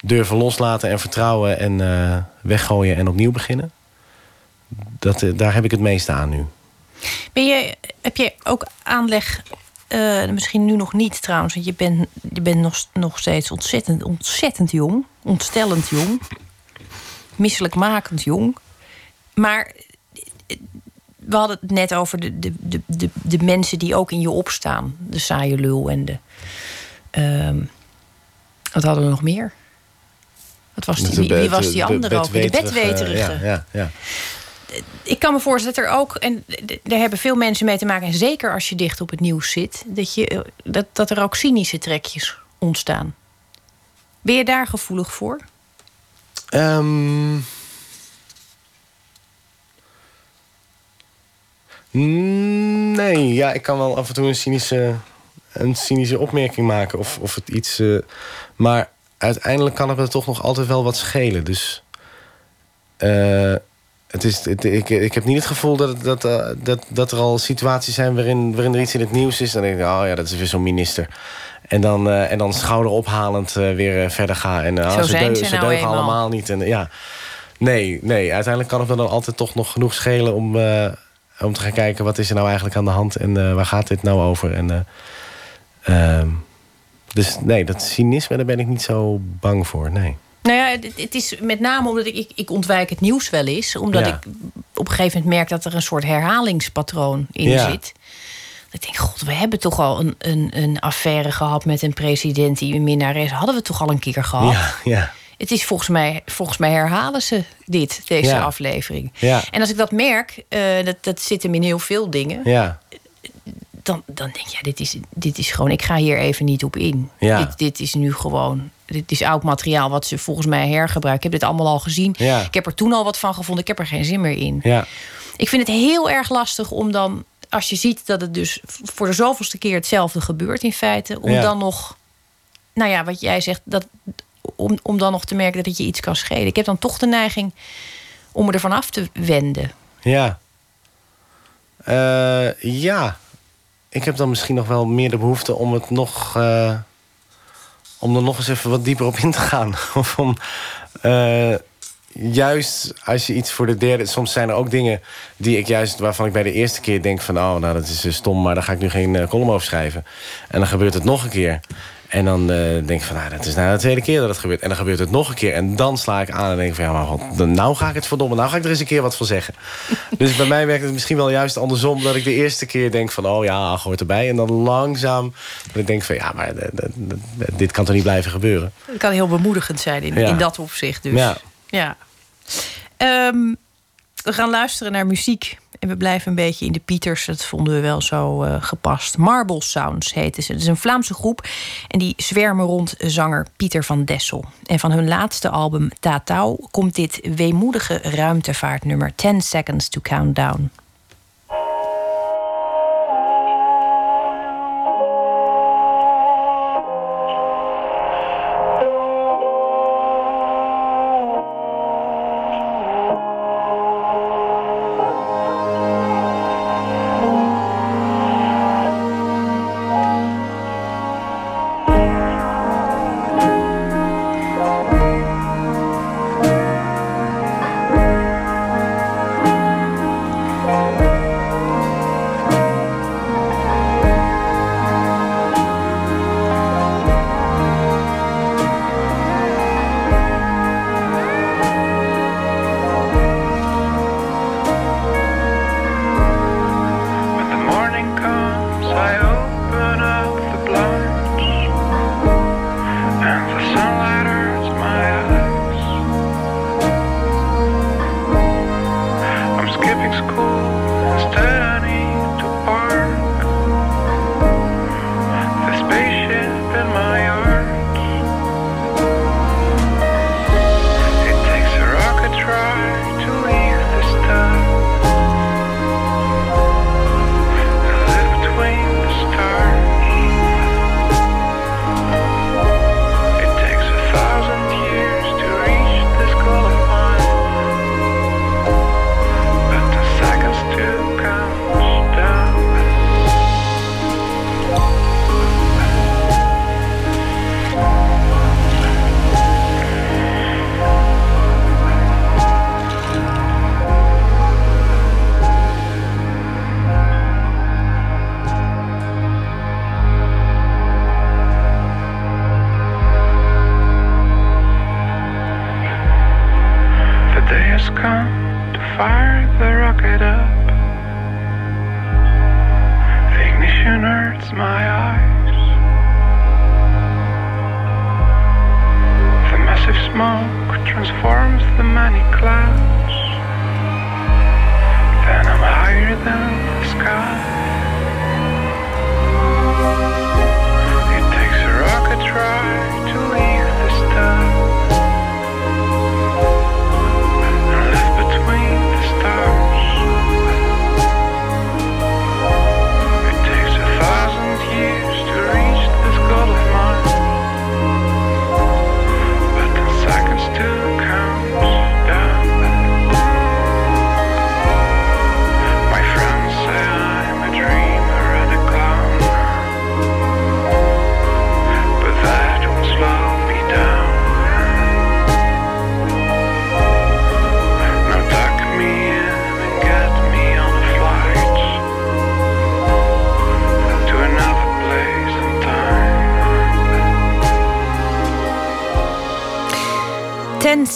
durven loslaten en vertrouwen en weggooien en opnieuw beginnen dat, daar heb ik het meeste aan nu. Ben je, heb je ook aanleg, uh, misschien nu nog niet trouwens... want je bent, je bent nog, nog steeds ontzettend, ontzettend jong. Ontstellend jong. Misselijkmakend jong. Maar we hadden het net over de, de, de, de, de mensen die ook in je opstaan. De saaie lul en de... Uh, wat hadden we nog meer? Wat was die, wie, wie was die andere ook? De bedweterige. Ja, ja, ja ik kan me voorstellen dat er ook, en daar hebben veel mensen mee te maken, en zeker als je dicht op het nieuws zit, dat, je, dat, dat er ook cynische trekjes ontstaan. Ben je daar gevoelig voor? Um, nee, ja, ik kan wel af en toe een cynische, een cynische opmerking maken. Of, of het iets. Uh, maar uiteindelijk kan het er toch nog altijd wel wat schelen. Dus. Uh, het is, het, ik, ik heb niet het gevoel dat, dat, uh, dat, dat er al situaties zijn waarin, waarin er iets in het nieuws is. Dan denk ik, oh ja, dat is weer zo'n minister. En dan, uh, en dan schouderophalend uh, weer verder gaan. En Zo ze, deu ze nou deugen allemaal niet. En, ja. Nee, nee, uiteindelijk kan het me dan altijd toch nog genoeg schelen om, om te gaan kijken wat is er nou eigenlijk aan de hand en waar gaat dit nou over. En, ehm, dus nee, dat cynisme, daar ben ik niet zo bang voor. Nee. Nou ja, het, het, is met name omdat ik, ik, ik ontwijk het nieuws wel eens. Omdat Ja. ik op een gegeven moment merk dat er een soort herhalingspatroon in Ja. zit. Ik denk, god, we hebben toch al een, een, een affaire gehad met een president die een minnares. Hadden we toch al een keer gehad? Ja, ja, Het is volgens mij, volgens mij herhalen ze dit, deze Ja. aflevering. ja, En als ik dat merk, eh, dat, dat zit hem in heel veel dingen. ja. Dan, dan denk je, ja, dit is, dit is gewoon, ik ga hier even niet op in. Ja. Dit, dit is nu gewoon, dit is oud materiaal wat ze volgens mij hergebruiken. Ik heb dit allemaal al gezien. Ja. Ik heb er toen al wat van gevonden. Ik heb er geen zin meer in. ja. Ik vind het heel erg lastig om dan, als je ziet dat het dus voor de zoveelste keer hetzelfde gebeurt in feite, om Ja. dan nog, nou ja, wat jij zegt, dat, om, om dan nog te merken dat het je iets kan schelen. Ik heb dan toch de neiging om me ervan af te wenden. Ja. Eh, ja. Ik heb dan misschien nog wel meer de behoefte om het nog... eh, om er nog eens even wat dieper op in te gaan. of om... eh, juist als je iets voor de derde... Soms zijn er ook dingen die ik juist... waarvan ik bij de eerste keer denk van... oh, nou, dat is eh, stom, maar daar ga ik nu geen eh, column over schrijven. En dan gebeurt het nog een keer. En dan eh, denk ik van, nou, dat is nou de tweede keer dat het gebeurt. En dan gebeurt het nog een keer. En dan sla ik aan en denk ik van, ja, maar wat, nou ga ik het verdomme... nou ga ik er eens een keer wat van zeggen. dus bij mij werkt het misschien wel juist andersom... dat ik de eerste keer denk van, oh ja, hoort erbij. En dan langzaam dat ik denk van, ja, maar eh, dit kan toch niet blijven gebeuren. Het kan heel bemoedigend zijn in, Ja. in dat opzicht dus. Ja. Ja. Ehm, we gaan luisteren naar muziek. En we blijven een beetje in de Pieters. Dat vonden we wel zo eh, gepast. Marble Sounds heten ze. Het is een Vlaamse groep. En die zwermen rond zanger Pieter van Dessel. En van hun laatste album Tatau komt dit weemoedige ruimtevaartnummer 10 Seconds to Count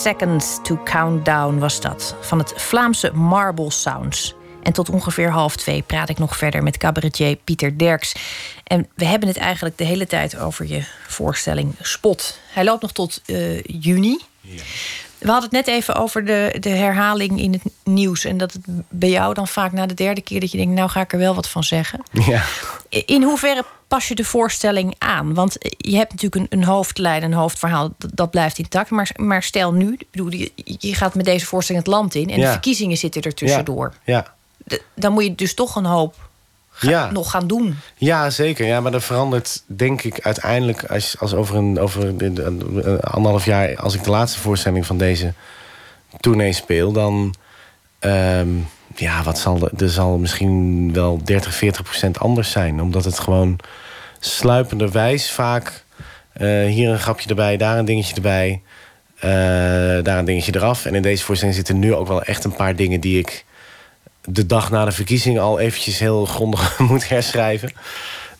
Seconds to Count Down was dat. Van het Vlaamse Marble Sounds. En tot ongeveer half twee praat ik nog verder met cabaretier Pieter Derks. En we hebben het eigenlijk de hele tijd over je voorstelling Spot. Hij loopt nog tot eh, juni. We hadden het net even over de, de herhaling in het nieuws. En dat het bij jou dan vaak na de derde keer dat je denkt... nou ga ik er wel wat van zeggen. Ja. In hoeverre pas je de voorstelling aan? Want je hebt natuurlijk een, een hoofdlijn, een hoofdverhaal, dat, dat blijft intact. Maar, maar stel nu, bedoel, je, je gaat met deze voorstelling het land in en Ja. de verkiezingen zitten er tussendoor. Ja. De- dan moet je dus toch een hoop ga- Ja. nog gaan doen. Ja, zeker. Ja, maar dat verandert denk ik uiteindelijk... als, als over, een, over een, anderhalf jaar... als ik de laatste voorstelling van deze tournee speel... dan... ehm, ja, wat zal er, er zal misschien wel 30, 40 procent anders zijn. Omdat het gewoon sluipenderwijs vaak... eh, hier een grapje erbij, daar een dingetje erbij... eh, daar een dingetje eraf. En in deze voorstelling zitten nu ook wel echt een paar dingen... die ik de dag na de verkiezingen al eventjes heel grondig moet herschrijven.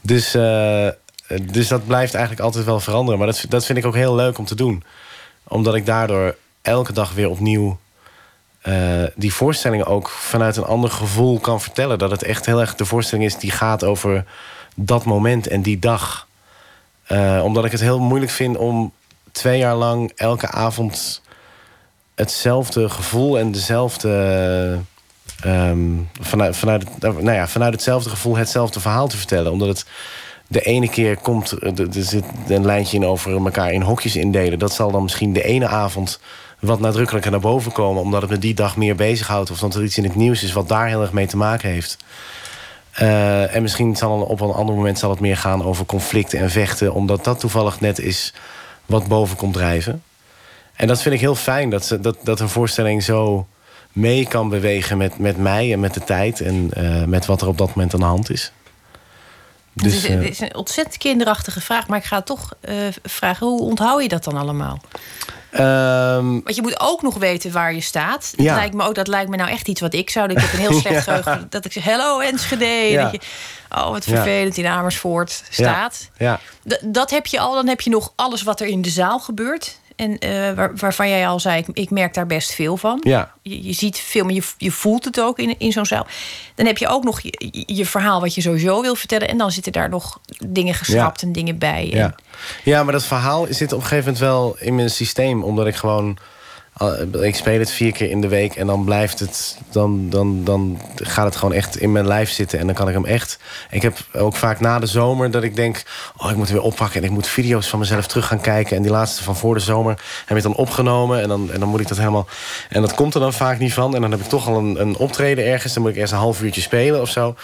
Dus, eh, dus dat blijft eigenlijk altijd wel veranderen. Maar dat, dat vind ik ook heel leuk om te doen. Omdat ik daardoor elke dag weer opnieuw eh, die voorstelling ook vanuit een ander gevoel kan vertellen. Dat het echt heel erg de voorstelling is die gaat over dat moment en die dag. Eh, omdat ik het heel moeilijk vind om twee jaar lang elke avond hetzelfde gevoel en dezelfde. Ehm, vanuit, vanuit, het- nou ja, vanuit hetzelfde gevoel hetzelfde verhaal te vertellen. Omdat het de ene keer komt, er er zit een lijntje in over elkaar in hokjes indelen. Dat zal dan misschien de ene avond wat nadrukkelijker naar boven komen. Omdat het me die dag meer bezighoudt. Of dat er iets in het nieuws is wat daar heel erg mee te maken heeft. Eh, en misschien zal op een ander moment zal het meer gaan over conflicten en vechten. Omdat dat toevallig net is wat boven komt drijven. En dat vind ik heel fijn, dat, ze, dat, dat een voorstelling zo mee kan bewegen met, met mij en met de tijd. En eh, met wat er op dat moment aan de hand is. Dus, het, is, eh, het is een ontzettend kinderachtige vraag. Maar ik ga toch eh, vragen, hoe onthoud je dat dan allemaal? ehm, Want je moet ook nog weten waar je staat. Ja. Dat, lijkt me ook, dat lijkt me nou echt iets wat ik zou. Ik heb een heel slecht Ja. geheugen. Dat ik zeg, hello Enschede. Ja. Dat je, oh, wat vervelend in Amersfoort staat. ja. Dat heb je al. Dan heb je nog alles wat er in de zaal gebeurt. En eh, waar, waarvan jij al zei, ik, ik merk daar best veel van. Ja. Je, je ziet veel, maar je, je voelt het ook in, in zo'n zaal. Dan heb je ook nog je, je- verhaal wat je sowieso wil vertellen. En dan zitten daar nog dingen geschrapt en dingen bij. En- Ja. ja, maar dat verhaal zit op een gegeven moment wel in mijn systeem. Omdat ik gewoon... Ik speel het vier keer in de week en dan blijft het... Dan, dan, dan gaat het gewoon echt in mijn lijf zitten. En dan kan ik hem echt... Ik heb ook vaak na de zomer dat ik denk... Oh, ik moet weer oppakken en ik moet video's van mezelf terug gaan kijken. En die laatste van voor de zomer heb ik dan opgenomen. En dan, en dan moet ik dat helemaal... En dat komt er dan vaak niet van. En dan heb ik toch al een, een optreden ergens. Dan moet ik eerst een half uurtje spelen of zo.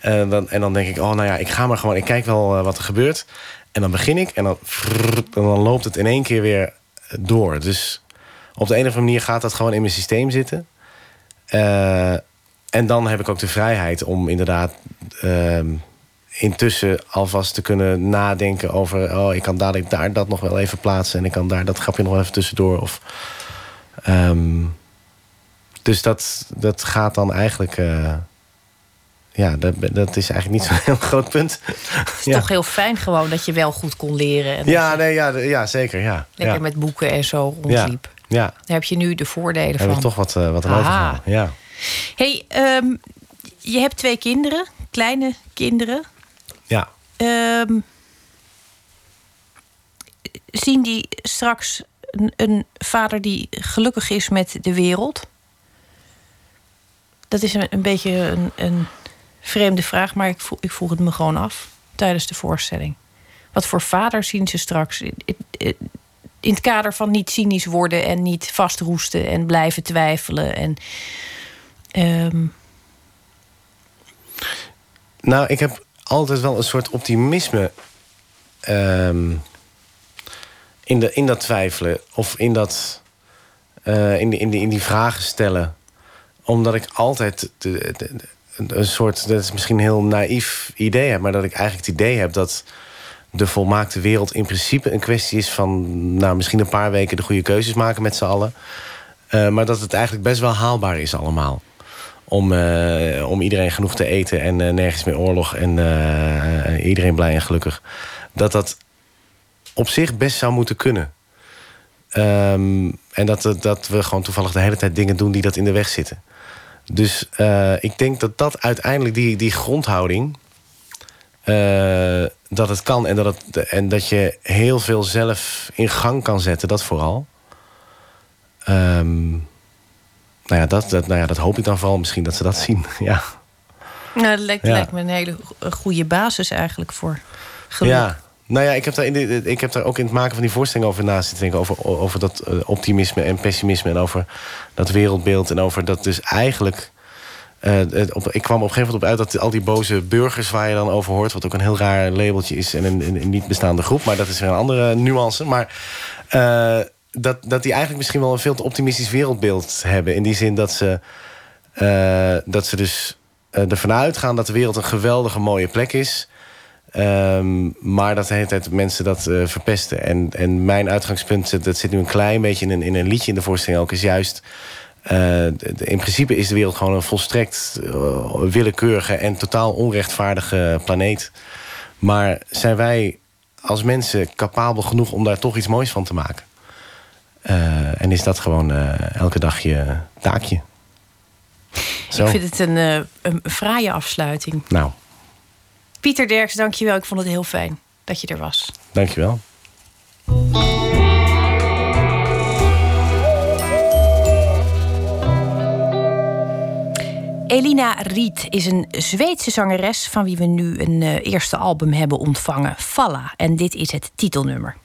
En dan, en dan denk ik, oh nou ja, ik ga maar gewoon... Ik kijk wel eh, wat er gebeurt. En dan begin ik en dan, en dan loopt het in één keer weer door. Dus op de een of andere manier gaat dat gewoon in mijn systeem zitten. Eh, en dan heb ik ook de vrijheid om inderdaad ehm, intussen alvast te kunnen nadenken over... oh, ik kan dadelijk daar dat nog wel even plaatsen... en ik kan daar dat grapje nog even tussendoor. Of, ehm, dus dat, dat gaat dan eigenlijk... eh, ja, dat, dat is eigenlijk niet zo'n heel groot punt. Het is toch heel fijn gewoon dat je wel goed kon leren. En Ja, nee, ja, ja zeker. Ja. lekker ja. met boeken en zo rondliep. Ja, Daar heb je nu de voordelen van. toch wat, eh, wat aan overgehouden. Ja. hey, ehm, je hebt twee kinderen, kleine kinderen. ja. Ehm, zien die straks een, een vader die gelukkig is met de wereld? Dat is een, een beetje een, een vreemde vraag, maar ik ik vroeg het me gewoon af tijdens de voorstelling. Wat voor vader zien ze straks? In, het kader van niet cynisch worden en niet vastroesten en blijven twijfelen. En, ehm, Nou, ik heb altijd wel een soort optimisme ehm, in, de, in dat twijfelen. Of in, dat, eh, in, die, in, die, in die vragen stellen. Omdat ik altijd de, de- de- een soort, dat is misschien een heel naïef idee heb... maar dat ik eigenlijk het idee heb dat de volmaakte wereld in principe een kwestie is van... nou, misschien een paar weken de goede keuzes maken met z'n allen. Eh, maar dat het eigenlijk best wel haalbaar is allemaal om, eh, om iedereen genoeg te eten en eh, nergens meer oorlog en iedereen blij en gelukkig. Dat dat op zich best zou moeten kunnen. Ehm, en dat, dat we gewoon toevallig de hele tijd dingen doen die dat in de weg zitten. Dus ik denk dat dat uiteindelijk die, die grondhouding. Eh, dat het kan en dat, het, en dat je heel veel zelf in gang kan zetten, dat vooral. Ehm, nou ja, dat, dat, nou ja, dat hoop ik dan vooral misschien dat ze dat zien. Ja, nou, dat lijkt, Ja. lijkt me een hele go- goede basis eigenlijk voor geluk. ja. Nou ja, ik heb, daar in de, ik heb daar ook in het maken van die voorstelling over na zitten denken. Over, over dat eh, optimisme en pessimisme. En over dat wereldbeeld. En over dat dus eigenlijk. Eh, ik kwam op een gegeven moment op uit dat al die boze burgers waar je dan over hoort. Wat ook een heel raar labeltje is. En een, niet bestaande groep. Maar dat is weer een andere nuance. Maar eh, dat, dat die eigenlijk misschien wel een veel te optimistisch wereldbeeld hebben. In die zin dat ze. eh, dat ze dus eh, ervan uitgaan dat de wereld een geweldige mooie plek is. Ehm, maar dat de hele tijd mensen dat eh, verpesten. En, en mijn uitgangspunt, dat zit nu een klein beetje in een, in een liedje in de voorstelling ook, is juist. Eh, in principe is de wereld gewoon een volstrekt eh, willekeurige en totaal onrechtvaardige planeet. Maar zijn wij als mensen capabel genoeg om daar toch iets moois van te maken? Eh, en is dat gewoon elke dag je taakje? Zo. Ik vind het een, een fraaie afsluiting. Nou, Pieter Derks, dankjewel. Ik vond het heel fijn dat je er was. dankjewel. Elina Riet is een Zweedse zangeres van wie we nu een eh, eerste album hebben ontvangen, Falla. En dit is het titelnummer.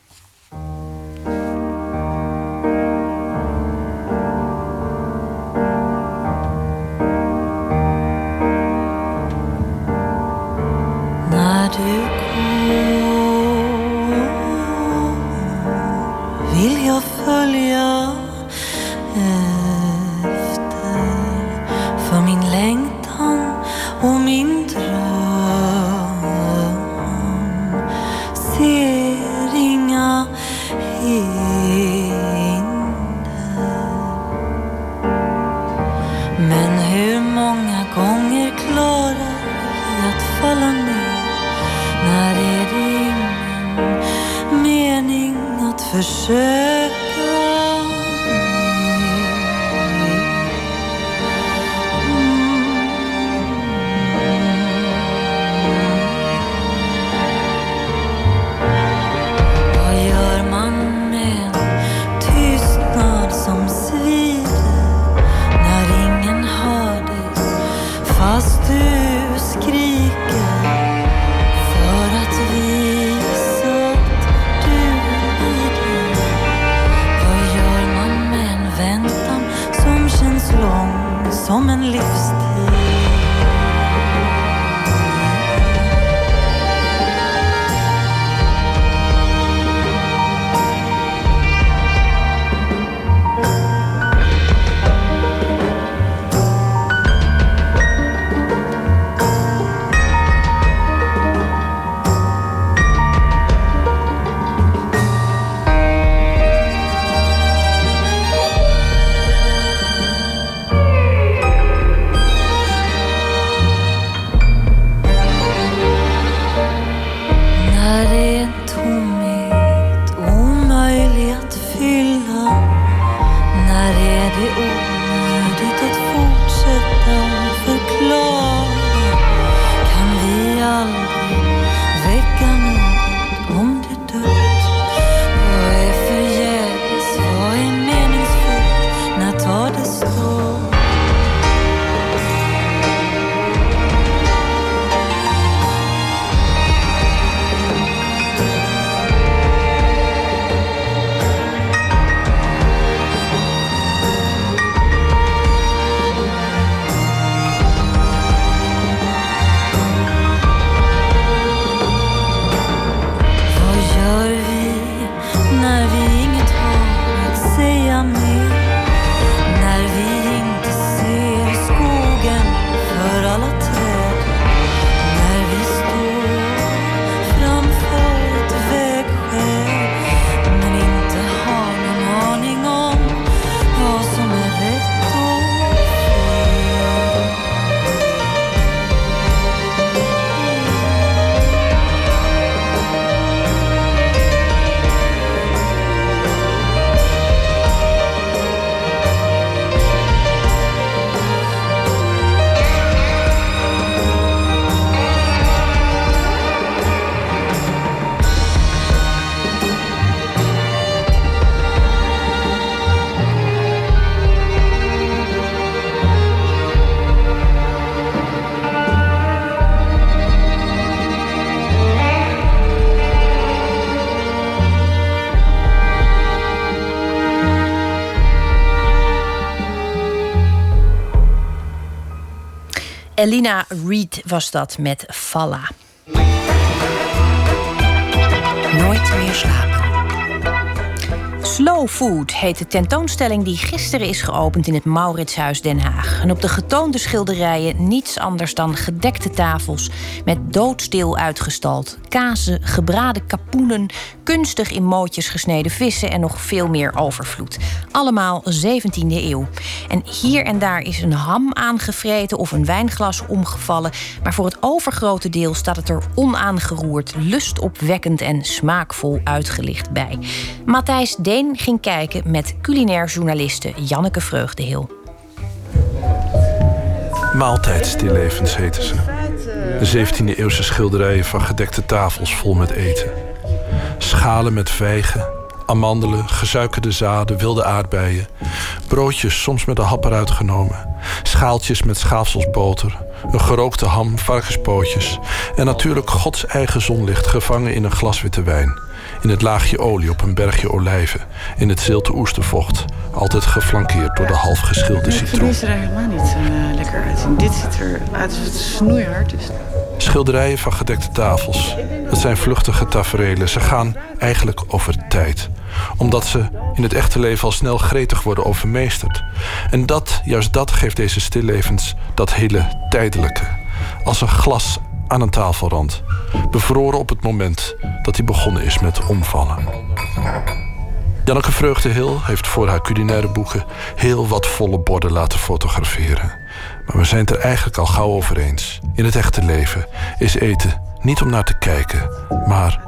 Elina Reed was dat met Falla. Nooit meer slapen. Slow Food heet de tentoonstelling die gisteren is geopend in het Mauritshuis Den Haag. En op de getoonde schilderijen niets anders dan gedekte tafels met doodstil uitgestald. Kazen, gebraden kapoenen, kunstig in mootjes gesneden vissen en nog veel meer overvloed. Allemaal 17e eeuw. En hier en daar is een ham aangevreten of een wijnglas omgevallen. Maar voor het overgrote deel staat het er onaangeroerd, lustopwekkend en smaakvol uitgelicht bij. Matthijs Deen ging kijken met culinair journaliste Janneke Vreugdehil. Maaltijdstillevens heten ze. De 17e eeuwse schilderijen van gedekte tafels vol met eten. Schalen met vijgen, amandelen, gesuikerde zaden, wilde aardbeien. Broodjes soms met de hap eruit genomen. Schaaltjes met schaafsels boter. Een gerookte ham, varkenspootjes. En natuurlijk Gods eigen zonlicht gevangen in een glas witte wijn. In het laagje olie op een bergje olijven. In het zilte oestervocht. Altijd geflankeerd door de half geschilde citroen. deze er helemaal niet eh, lekker uitzien. Dit ziet eruit alsof het snoeihard is. Schilderijen van gedekte tafels. Het zijn vluchtige taferelen. Ze gaan eigenlijk over tijd. Omdat ze in het echte leven al snel gretig worden overmeesterd. En dat, juist dat geeft deze stillevens dat hele tijdelijke. Als een glas aan een tafelrand. Bevroren op het moment dat hij begonnen is met omvallen. Janneke Vreugdehil heeft voor haar culinaire boeken heel wat volle borden laten fotograferen. Maar we zijn het er eigenlijk al gauw over eens. In het echte leven is eten niet om naar te kijken, maar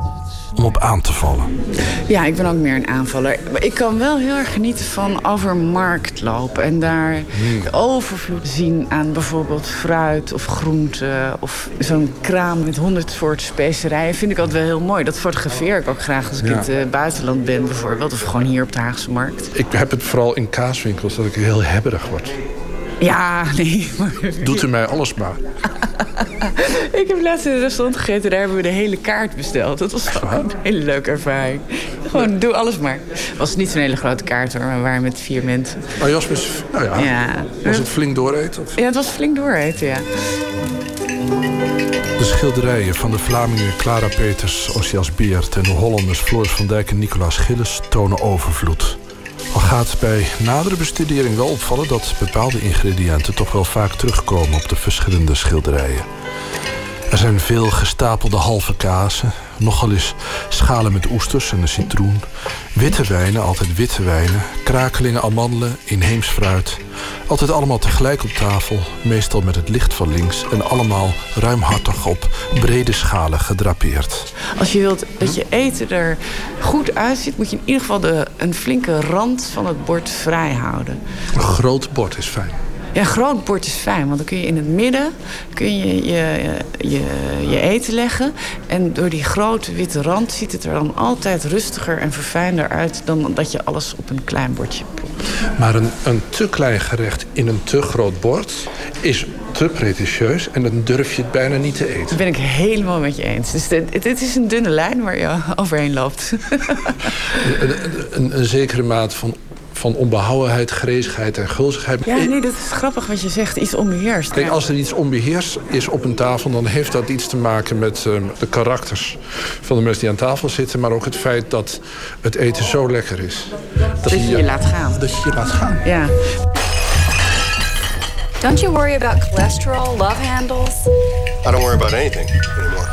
om op aan te vallen. Ja, ik ben ook meer een aanvaller. Maar ik kan wel heel erg genieten van over markt lopen. En daar de overvloed zien aan bijvoorbeeld fruit of groenten. Of zo'n kraam met honderd soorten specerijen. Vind ik altijd wel heel mooi. Dat fotografeer ik ook graag als ik in het eh, buitenland ben bijvoorbeeld. Of gewoon hier op de Haagse Markt. Ik heb het vooral in kaaswinkels dat ik heel hebberig word. Ja, nee. Doet u mij alles maar. Ik heb laatst in een restaurant gegeten. Daar hebben we de hele kaart besteld. Dat was gewoon een hele leuke ervaring. Gewoon, doe alles maar. Het was niet zo'n hele grote kaart hoor. Maar we waren met vier mensen. Maar Jasmus, nou ja, Ja. was het flink dooreten? Of? Ja, het was flink dooreten, ja. De schilderijen van de Vlamingen Clara Peters, Osias Beert en de Hollanders Floris van Dijk en Nicolaas Gilles tonen overvloed. Al gaat bij nadere bestudering wel opvallen dat bepaalde ingrediënten toch wel vaak terugkomen op de verschillende schilderijen. Er zijn veel gestapelde halve kazen, nogal eens schalen met oesters en een citroen, witte wijnen, altijd witte wijnen, krakelingen, amandelen, inheems fruit. Altijd allemaal tegelijk op tafel, meestal met het licht van links en allemaal ruimhartig op brede schalen gedrapeerd. Als je wilt dat je eten er goed uitziet... moet je in ieder geval de, een flinke rand van het bord vrij houden. Een groot bord is fijn. Ja, een groot bord is fijn, want dan kun je in het midden kun je, je, je, je eten leggen. En door die grote witte rand ziet het er dan altijd rustiger en verfijnder uit... dan dat je alles op een klein bordje propt. Maar een, een te klein gerecht in een te groot bord is te pretentieus en dan durf je het bijna niet te eten. Dat ben ik helemaal met je eens. Dus dit, dit is een dunne lijn waar je overheen loopt. Een, een, een zekere maat van, van onbehouwenheid, gresigheid en gulzigheid. Ja, nee, dat is grappig wat je zegt. Iets onbeheerst. Kijk, als er iets onbeheerst is op een tafel... dan heeft dat iets te maken met ehm, de karakters van de mensen die aan tafel zitten... maar ook het feit dat het eten zo lekker is. Dat je je laat gaan. Dat je je laat gaan. Ja. Don't you worry about cholesterol, love handles? I don't worry about anything anymore.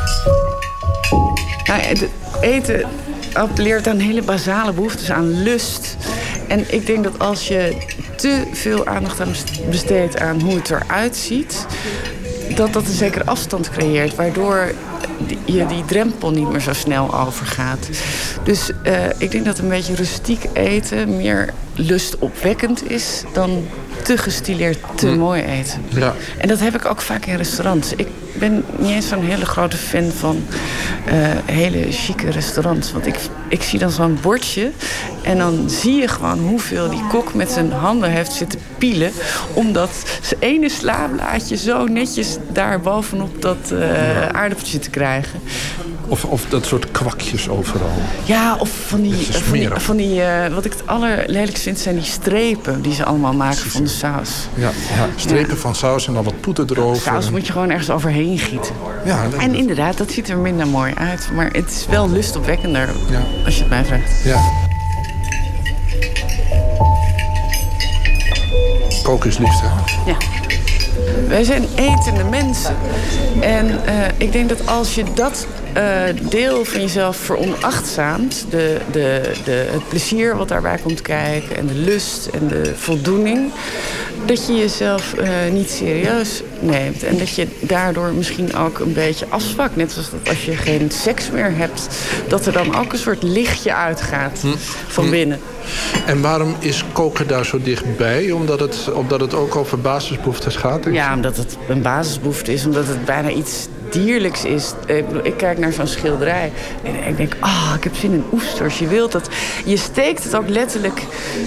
Nou, eten appelleert aan hele basale behoeftes, aan lust. En ik denk dat als je te veel aandacht aan besteedt aan hoe het eruit ziet... dat dat een zekere afstand creëert, waardoor je die drempel niet meer zo snel overgaat. Dus eh, ik denk dat een beetje rustiek eten meer lustopwekkend is dan te gestileerd, te mooi eten. Ja. En dat heb ik ook vaak in restaurants. Ik ben niet eens zo'n hele grote fan van eh, hele chique restaurants. Want ik, ik zie dan zo'n bordje en dan zie je gewoon hoeveel die kok met zijn handen heeft zitten pielen. Omdat zijn ene slaablaadje zo netjes daar bovenop dat eh, aardappeltje te krijgen. Of, of dat soort kwakjes overal. Ja, of van die, is van die, smerig. van die eh, wat ik het allerlelijkst vind, zijn die strepen die ze allemaal maken van de saus. Ja, ja strepen van saus en dan wat poeder erover. Saus moet je gewoon ergens overheen gieten. Ja, dat- En inderdaad, dat ziet er minder mooi uit. Maar het is wel lustopwekkender, als je het mij vraagt. Ja. Koken is liefde. Ja. Wij zijn etende mensen. En eh, ik denk dat als je dat eh, deel van jezelf veronachtzaamt... De, de, de, het plezier wat daarbij komt kijken... en de lust en de voldoening... dat je jezelf eh, niet serieus neemt. En dat je daardoor misschien ook een beetje afzwakt. Net zoals dat als je geen seks meer hebt... dat er dan ook een soort lichtje uitgaat Hm. van binnen. En waarom is koken daar zo dichtbij? Omdat het, omdat het ook over basisbehoeftes gaat? Ja, omdat het een basisbehoefte is. Omdat het bijna iets dierlijks is. Ik, bedoel, ik kijk naar zo'n schilderij en ik denk... ah, ik heb zin in oesters. Je wilt dat... Je steekt het ook letterlijk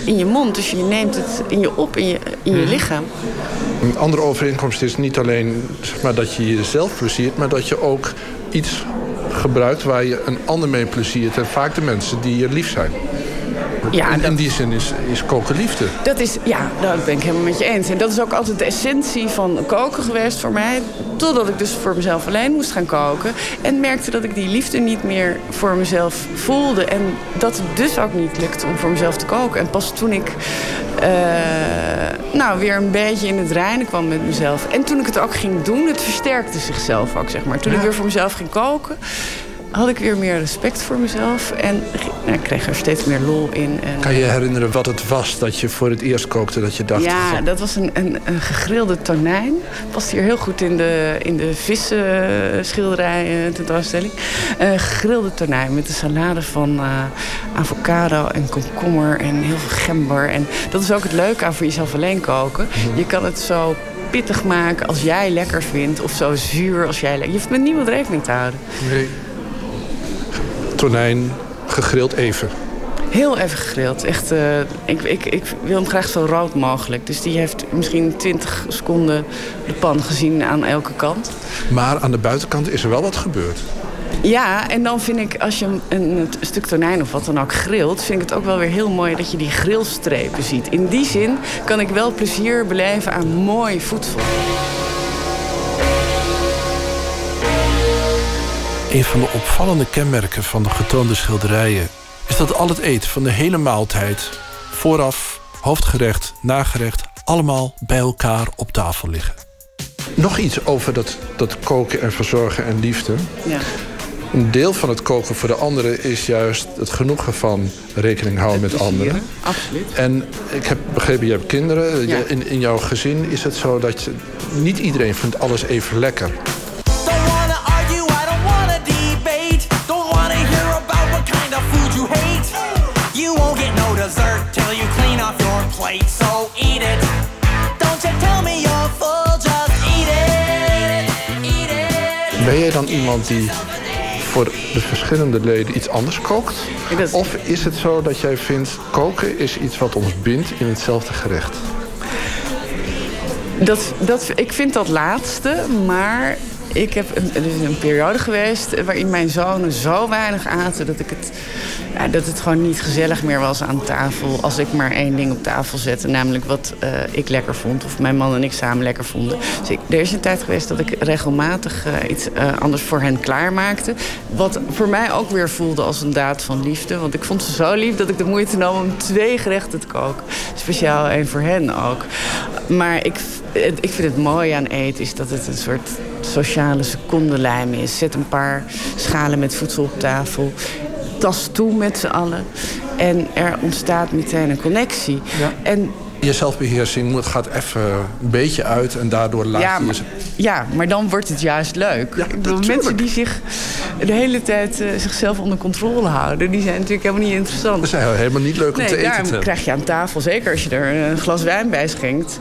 in je mond. Dus je neemt het in je op, in je, in je Mhm. lichaam. Een andere overeenkomst is niet alleen zeg maar, dat je jezelf pleziert... maar dat je ook iets gebruikt waar je een ander mee pleziert. En vaak de mensen die je lief zijn. Ja, in, in die zin is, is koken liefde. Dat is, ja, dat ben ik helemaal met je eens. En dat is ook altijd de essentie van koken geweest voor mij. Totdat ik dus voor mezelf alleen moest gaan koken. En merkte dat ik die liefde niet meer voor mezelf voelde. En dat het dus ook niet lukte om voor mezelf te koken. En pas toen ik eh, nou, weer een beetje in het reinen kwam met mezelf. En toen ik het ook ging doen, het versterkte zichzelf ook, zeg maar. Toen ik weer voor mezelf ging koken had ik weer meer respect voor mezelf. En nou, ik kreeg er steeds meer lol in. En, Kan je herinneren wat het was dat je voor het eerst kookte? Dat je dacht, ja, van, dat was een, een, een gegrilde tonijn. Past hier heel goed in de, in de vissenschilderij eh, tentoonstelling. Een gegrilde tonijn met een salade van eh, avocado en komkommer en heel veel gember. En dat is ook het leuke aan voor jezelf alleen koken. Je kan het zo pittig maken als jij lekker vindt. Of zo zuur als jij lekker... Je hoeft met niemand rekening te houden. nee. Tonijn, gegrild even. Heel even gegrild. Echt, eh, ik, ik, ik wil hem graag zo rood mogelijk. Dus die heeft misschien 20 seconden de pan gezien aan elke kant. Maar aan de buitenkant is er wel wat gebeurd. Ja, en dan vind ik als je een, een stuk tonijn of wat dan ook grilt... vind ik het ook wel weer heel mooi dat je die grillstrepen ziet. In die zin kan ik wel plezier beleven aan mooi voedsel. Een van de opvallende kenmerken van de getoonde schilderijen is dat al het eten van de hele maaltijd, vooraf, hoofdgerecht, nagerecht, allemaal bij elkaar op tafel liggen. Nog iets over dat, dat koken en verzorgen en liefde. Ja. Een deel van het koken voor de anderen is juist het genoegen van rekening houden met anderen. Absoluut. En ik heb begrepen, je hebt kinderen. Ja. In, in jouw gezin is het zo dat je, niet iedereen vindt alles even lekker. Don't plate, so eat it. Don't you tell me you're full, just eat it. Eat it. Ben jij dan iemand die voor de verschillende leden iets anders kookt? Of is het zo dat jij vindt, koken is iets wat ons bindt in hetzelfde gerecht? Dat, dat, ik vind dat laatste, maar ik heb een, een periode geweest waarin mijn zonen zo weinig aten dat ik het, ja, dat het gewoon niet gezellig meer was aan tafel. Als ik maar één ding op tafel zette, namelijk wat eh, ik lekker vond of mijn man en ik samen lekker vonden. Dus er is een tijd geweest dat ik regelmatig eh, iets eh, anders voor hen klaarmaakte. Wat voor mij ook weer voelde als een daad van liefde. Want ik vond ze zo lief dat ik de moeite nam om twee gerechten te koken. Speciaal één voor hen ook. Maar ik, ik vind het mooie aan eten is dat het een soort sociale secondenlijm is. Zet een paar schalen met voedsel op tafel. Tas toe met z'n allen. En er ontstaat meteen een connectie. En Je zelfbeheersing moet- gaat even een beetje uit en daardoor laat ja, je maar, je... ja, maar dan wordt het juist leuk. bedoel, mensen die zich de hele tijd eh, zichzelf onder controle houden. Die zijn natuurlijk helemaal niet interessant. Dat zijn helemaal niet leuk om nee, te eten. daarom te krijg je aan tafel, zeker als je er een glas wijn bij schenkt...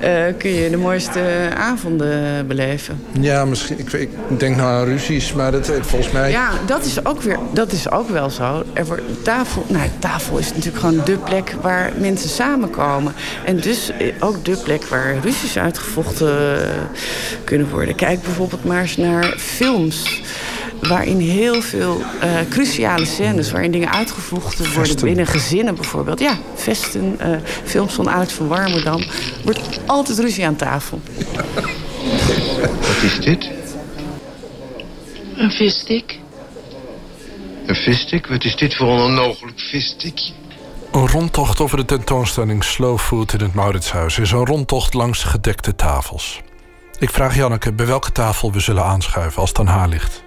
eh, kun je de mooiste avonden beleven. Ja, misschien. Ik, ik denk nou aan ruzies, maar dat volgens mij. Ja, dat is ook, weer, dat is ook wel zo. Er wordt, tafel, nou, tafel is natuurlijk gewoon de plek waar mensen samenkomen. En dus eh, ook de plek waar ruzies uitgevochten eh, kunnen worden. Kijk bijvoorbeeld maar eens naar films. Waarin heel veel eh, cruciale scènes, waarin dingen uitgevochten worden Vesten. binnen gezinnen bijvoorbeeld. Ja, vesten, eh, films van Alex van Warmerdam. Wordt altijd ruzie aan tafel. Wat is dit? Een visstick. Een visstick? Wat is dit voor een onnogelijk visstickje? Een rondtocht over de tentoonstelling Slow Food in het Mauritshuis is een rondtocht langs gedekte tafels. Ik vraag Janneke bij welke tafel we zullen aanschuiven als het aan haar ligt.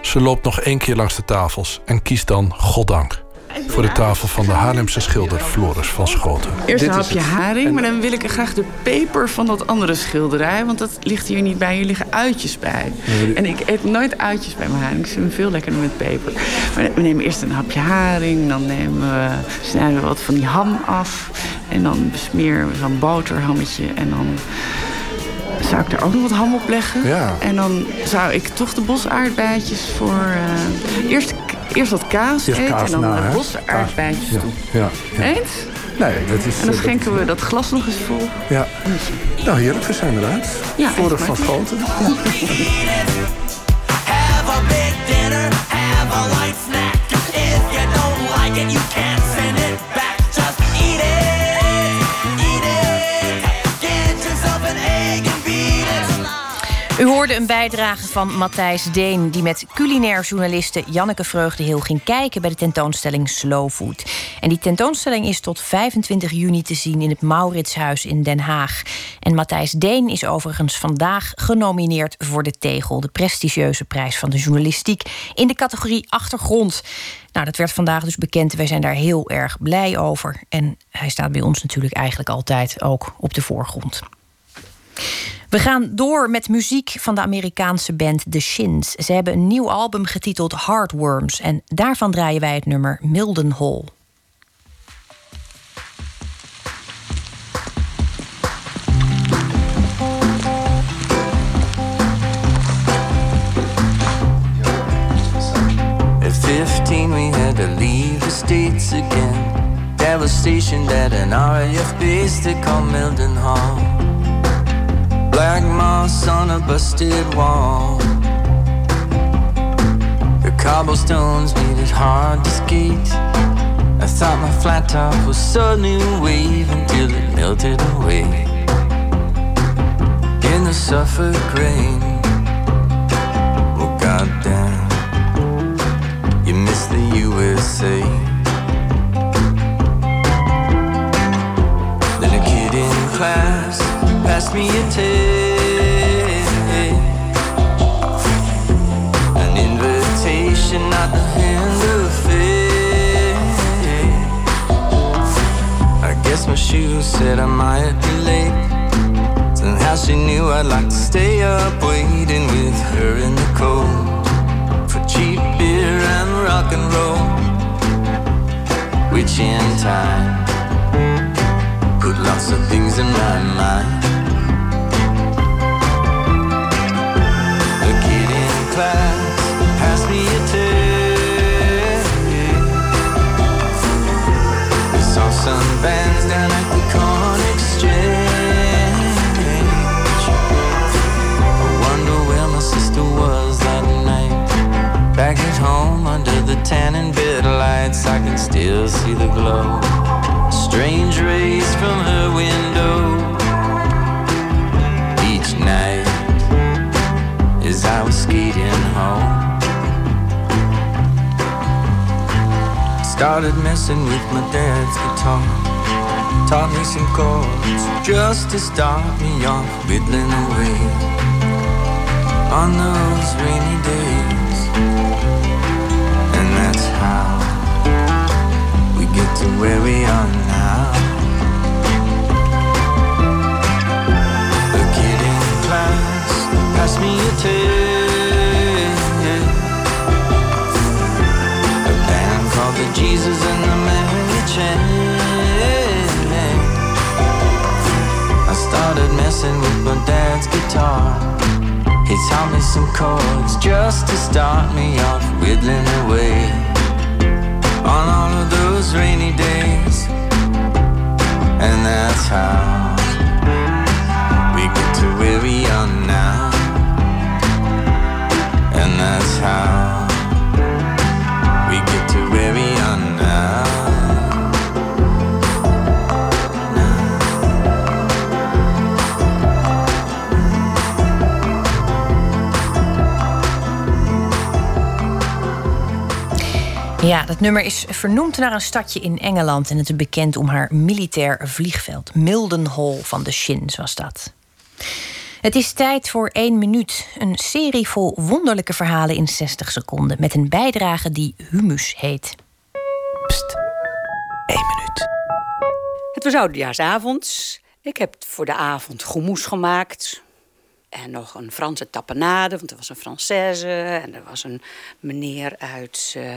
Ze loopt nog één keer langs de tafels en kiest dan goddank voor de tafel van de Haarlemse schilder Floris van Schoten. Eerst een Dit is hapje haring, maar dan wil ik er graag de peper van dat andere schilderij. Want dat ligt hier niet bij, hier liggen uitjes bij. En ik eet nooit uitjes bij mijn haring. Ik vind hem veel lekkerder met peper. Maar we nemen eerst een hapje haring, dan nemen we, snijden we wat van die ham af. En dan besmeren we zo'n boterhammetje en dan... Zou ik er ook nog wat ham op leggen? Ja. En dan zou ik toch de bosaardbeidjes voor... eh, eerst, eerst wat kaas Eerst eten kaas en dan na, de hè? bosaardbeidjes Ja, toe. ja, ja. Eens? Nee, dat is. En dan eh, schenken we dat glas nog eens vol. Ja. Nou, heerlijk, we zijn eruit. Ja, echt van. Schoten. Have a big dinner, have a light snack. If you don't like it, you een bijdrage van Matthijs Deen... die met culinair journaliste Janneke Vreugdeheel ging kijken... bij de tentoonstelling Slow Food. En die tentoonstelling is tot 25 juni te zien... in het Mauritshuis in Den Haag. En Matthijs Deen is overigens vandaag genomineerd voor de Tegel... de prestigieuze prijs van de journalistiek... in de categorie Achtergrond. Nou, dat werd vandaag dus bekend. Wij zijn daar heel erg blij over. En hij staat bij ons natuurlijk eigenlijk altijd ook op de voorgrond. We gaan door met muziek van de Amerikaanse band The Shins. Ze hebben een nieuw album getiteld Heartworms. En daarvan draaien wij het nummer Mildenhall. At 15, we had to leave the States again. Dad was stationed at an RAF base they called Milden Hall. Black moss on a busted wall. The cobblestones made it hard to skate. I thought my flat top was so new wave until it melted away. In the Suffolk rain. Oh, goddamn. You miss the USA. Then a kid in class passed me a tape. Not the hand of fate. I guess my shoes said I might be late. Somehow she knew I'd like to stay up waiting with her in the cold for cheap beer and rock and roll. Which in time put lots of things in my mind. Class passed me a Some bands down at the Con Exchange. I wonder where my sister was that night. Back at home under the tannin bed lights, I can still see the glow. Strange rays from her window. Each night as I was skating home. Started messing with my dad's guitar. Taught me some chords just to start me off whittling away on those rainy days. And that's how we get to where we are now. The kid in class passed me a tape. Roses and the Mary Chain. I started messing with my dad's guitar. He taught me some chords just to start me off whittling away on all of those rainy days. And that's how we get to where we are now. And that's how Ja, dat nummer is vernoemd naar een stadje in Engeland en het is bekend om haar militair vliegveld. Mildenhall van de Shins was dat. Het is tijd voor één minuut. Een serie vol wonderlijke verhalen in 60 seconden. Met een bijdrage die Humus heet. Pst, één minuut. Het was oudejaarsavond. Ik heb voor de avond goemoes gemaakt. En nog een Franse tapenade, want er was een Française. En er was een meneer uit eh,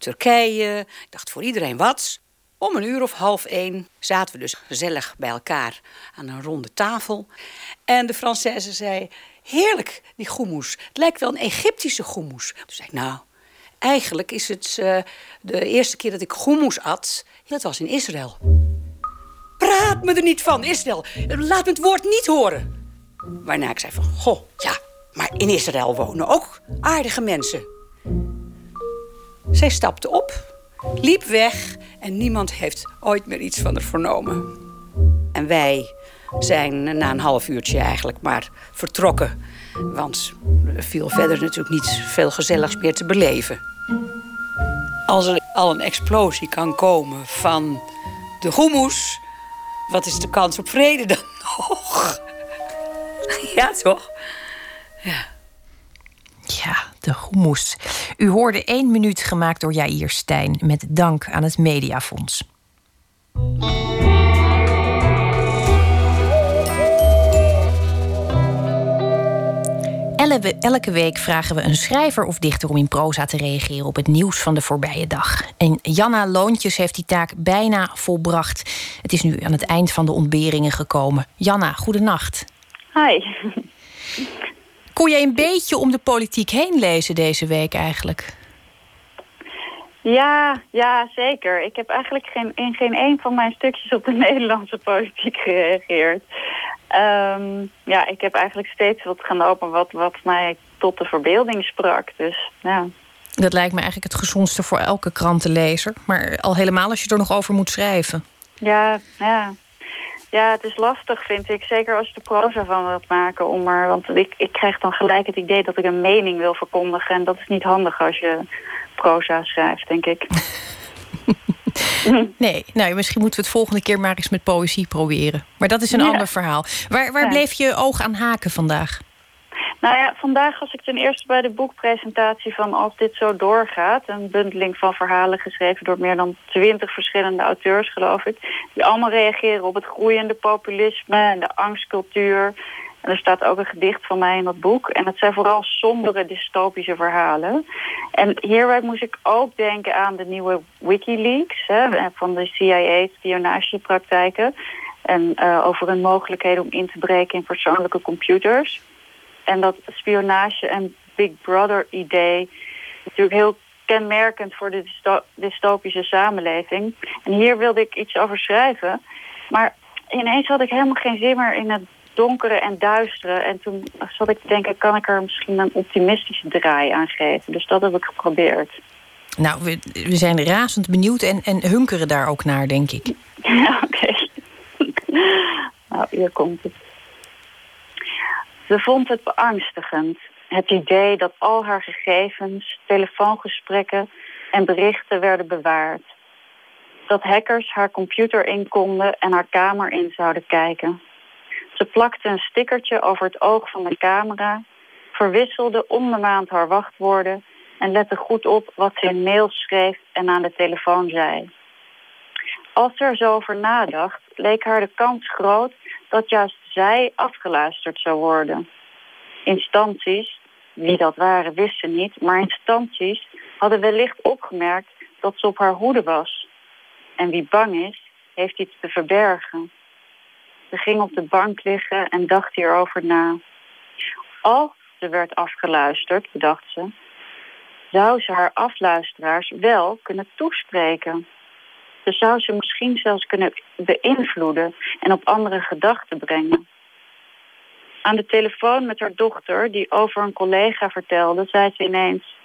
Turkije. Ik dacht voor iedereen wat. Om een uur of half één zaten we dus gezellig bij elkaar aan een ronde tafel. En de Française zei, heerlijk, die goemoes. Het lijkt wel een Egyptische goemoes. Toen zei ik, nou, eigenlijk is het eh, de eerste keer dat ik goemoes at... dat was in Israël. Praat me er niet van, Israël. Laat me het woord niet horen. Waarna ik zei van, goh, ja, maar in Israël wonen ook aardige mensen. Zij stapte op, liep weg en niemand heeft ooit meer iets van haar vernomen. En wij zijn na een half uurtje eigenlijk maar vertrokken. Want er viel verder natuurlijk niet veel gezelligs meer te beleven. Als er al een explosie kan komen van de goemoes... wat is de kans op vrede dan nog? Ja, toch? Ja. Ja, de goemoes. U hoorde één minuut gemaakt door Jair Stijn... met dank aan het Mediafonds. Elke week vragen we een schrijver of dichter om in proza te reageren op het nieuws van de voorbije dag. En Janna Loontjes heeft die taak bijna volbracht. Het is nu aan het eind van de ontberingen gekomen. Janna, goedenacht. Hi. Kon jij een beetje om de politiek heen lezen deze week eigenlijk? Ja, ja, zeker. Ik heb eigenlijk geen, in geen een van mijn stukjes op de Nederlandse politiek gereageerd. Ehm, ja, ik heb eigenlijk steeds wat genomen wat, wat mij tot de verbeelding sprak. Dus ja. Dat lijkt me eigenlijk het gezondste voor elke krantenlezer. Maar al helemaal als je er nog over moet schrijven. Ja, ja. Ja, het is lastig, vind ik. Zeker als je er proza van wilt maken. Om er, want ik, ik krijg dan gelijk het idee dat ik een mening wil verkondigen. En dat is niet handig als je proza schrijft, denk ik. Nee, nou, misschien moeten we het volgende keer maar eens met poëzie proberen. Maar dat is een Ja. ander verhaal. Waar, waar Ja. bleef je oog aan haken vandaag? Nou ja, vandaag was ik ten eerste bij de boekpresentatie van Als dit zo doorgaat. Een bundeling van verhalen geschreven door meer dan twintig verschillende auteurs, geloof ik. Die allemaal reageren op het groeiende populisme en de angstcultuur. En er staat ook een gedicht van mij in dat boek. En het zijn vooral sombere dystopische verhalen. En hierbij moest ik ook denken aan de nieuwe Wikileaks hè, van de CIA-spionagepraktijken. En eh, over hun mogelijkheden om in te breken in persoonlijke computers. En dat spionage en Big Brother idee is natuurlijk heel kenmerkend voor de dysto- dystopische samenleving. En hier wilde ik iets over schrijven. Maar ineens had ik helemaal geen zin meer in het donkere en duistere. En toen zat ik te denken, kan ik er misschien een optimistische draai aan geven? Dus dat heb ik geprobeerd. Nou, we, we zijn razend benieuwd en, en hunkeren daar ook naar, denk ik. Ja, oké. nou, hier komt het. Ze vond het beangstigend. Het idee dat al haar gegevens, telefoongesprekken en berichten werden bewaard. Dat hackers haar computer in konden en haar kamer in zouden kijken. Ze plakte een stickertje over het oog van de camera, verwisselde om de maand haar wachtwoorden en lette goed op wat ze in mails schreef en aan de telefoon zei. Als ze er zo over nadacht, leek haar de kans groot dat juist zij afgeluisterd zou worden. Instanties, wie dat waren wist ze niet, maar instanties hadden wellicht opgemerkt dat ze op haar hoede was. En wie bang is, heeft iets te verbergen. Ze ging op de bank liggen en dacht hierover na. Als ze werd afgeluisterd, bedacht ze, zou ze haar afluisteraars wel kunnen toespreken. Zou ze misschien zelfs kunnen beïnvloeden en op andere gedachten brengen. Aan de telefoon met haar dochter, die over een collega vertelde, zei ze ineens...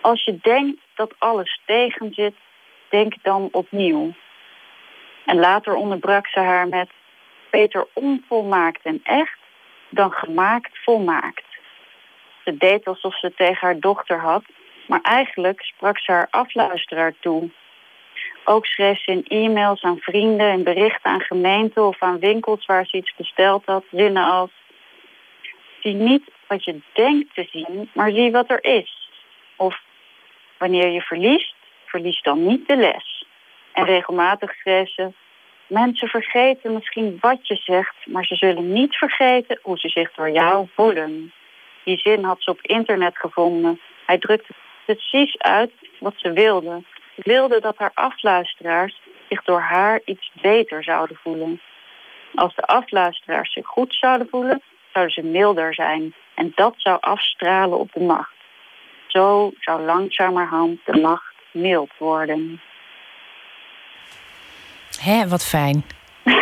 Als je denkt dat alles tegen zit, denk dan opnieuw. En later onderbrak ze haar met... Beter onvolmaakt en echt dan gemaakt volmaakt. Ze deed alsof ze tegen haar dochter had, maar eigenlijk sprak ze haar afluisteraar toe. Ook schreef ze in e-mails aan vrienden en berichten aan gemeenten of aan winkels waar ze iets besteld had, zinnen als Zie niet wat je denkt te zien, maar zie wat er is. Of wanneer je verliest, verlies dan niet de les. En regelmatig schreef ze Mensen vergeten misschien wat je zegt, maar ze zullen niet vergeten hoe ze zich door jou voelen. Die zin had ze op internet gevonden. Hij drukte precies uit wat ze wilde. Wilde dat haar afluisteraars zich door haar iets beter zouden voelen. Als de afluisteraars zich goed zouden voelen, zouden ze milder zijn. En dat zou afstralen op de macht. Zo zou langzamerhand de macht mild worden. Hé, wat fijn.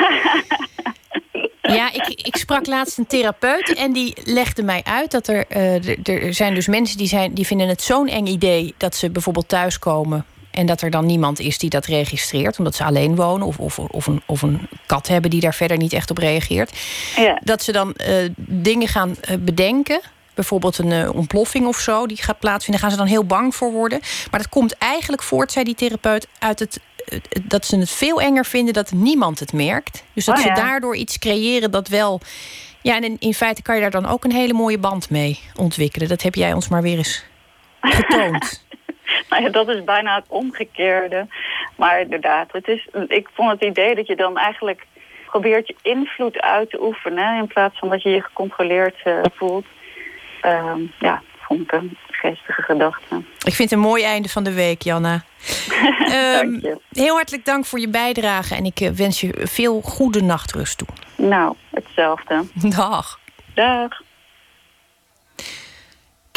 Ja, ik, ik sprak laatst een therapeut en die legde mij uit dat er, uh, er zijn dus mensen die, zijn, die vinden het zo'n eng idee dat ze bijvoorbeeld thuiskomen en dat er dan niemand is die dat registreert, omdat ze alleen wonen of, of, of, een, of een kat hebben die daar verder niet echt op reageert. Ja. Dat ze dan uh, dingen gaan uh, bedenken. Bijvoorbeeld een uh, ontploffing of zo, die gaat plaatsvinden. Daar gaan ze dan heel bang voor worden. Maar dat komt eigenlijk voort, zei die therapeut, uit het dat ze het veel enger vinden dat niemand het merkt. Dus dat Oh, ja. ze daardoor iets creëren dat wel. Ja, en in, in feite kan je daar dan ook een hele mooie band mee ontwikkelen. Dat heb jij ons maar weer eens getoond. Nou ja, dat is bijna het omgekeerde. Maar inderdaad, het is, ik vond het idee dat je dan eigenlijk probeert je invloed uit te oefenen... in plaats van dat je je gecontroleerd eh, voelt. Ehm, ja, vond ik een geestige gedachte. Ik vind het een mooi einde van de week, Janna. Ehm, heel hartelijk dank voor je bijdrage en ik eh, wens je veel goede nachtrust toe. Nou, hetzelfde. Dag. Dag.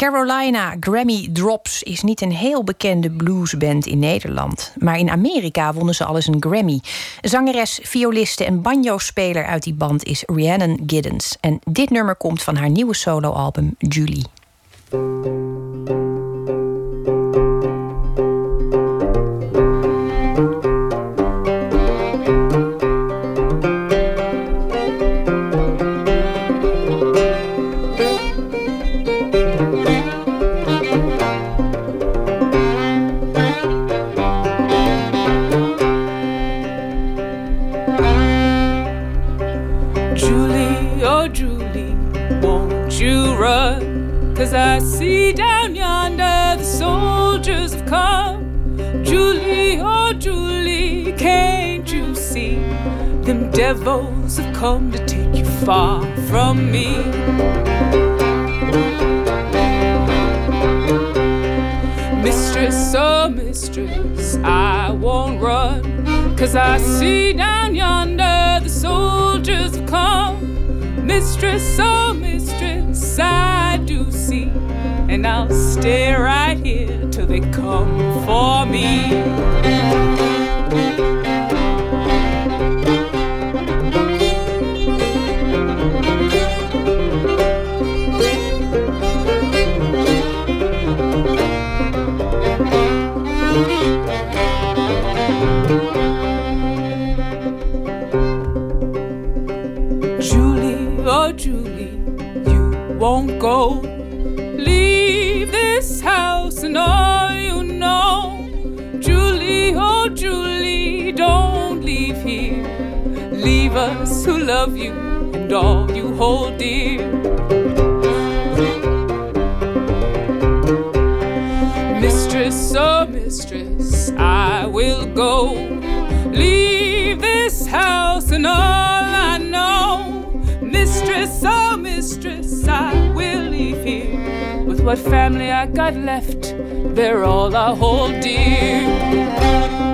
Carolina Grammy Drops is niet een heel bekende bluesband in Nederland. Maar in Amerika wonnen ze alles een Grammy. Zangeres, violiste en banjo-speler uit die band is Rhiannon Giddens. En dit nummer komt van haar nieuwe soloalbum. Julie, devils have come to take you far from me. Mistress, oh mistress, I won't run. Cause I see down yonder the soldiers have come. Mistress, oh mistress, I do see. And I'll stay right here till they come for me. Who love you and all you hold dear. Mistress, oh mistress, I will go. Leave this house and all I know. Mistress, oh mistress, I will leave here with what family I got left. They're all I hold dear.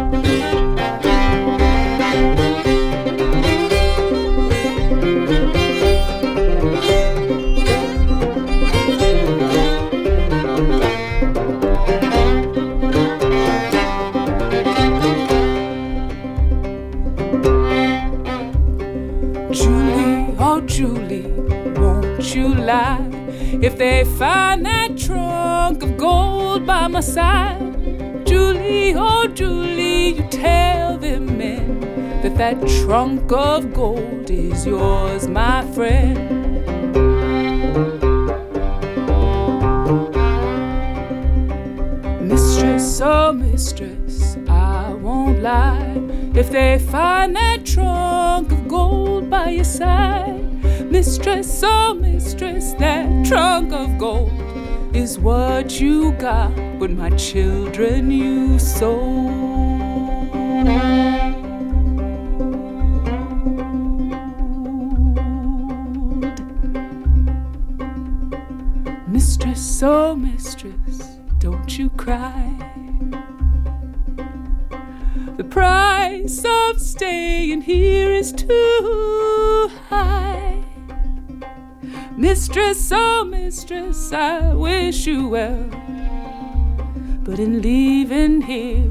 If they find that trunk of gold by my side, Julie, oh Julie, you tell them men that that trunk of gold is yours, my friend. Mistress, oh mistress, I won't lie. If they find that trunk of gold by your side, mistress, oh mistress, that trunk of gold is what you got, but my children you sold. Mistress, I wish you well. But in leaving here,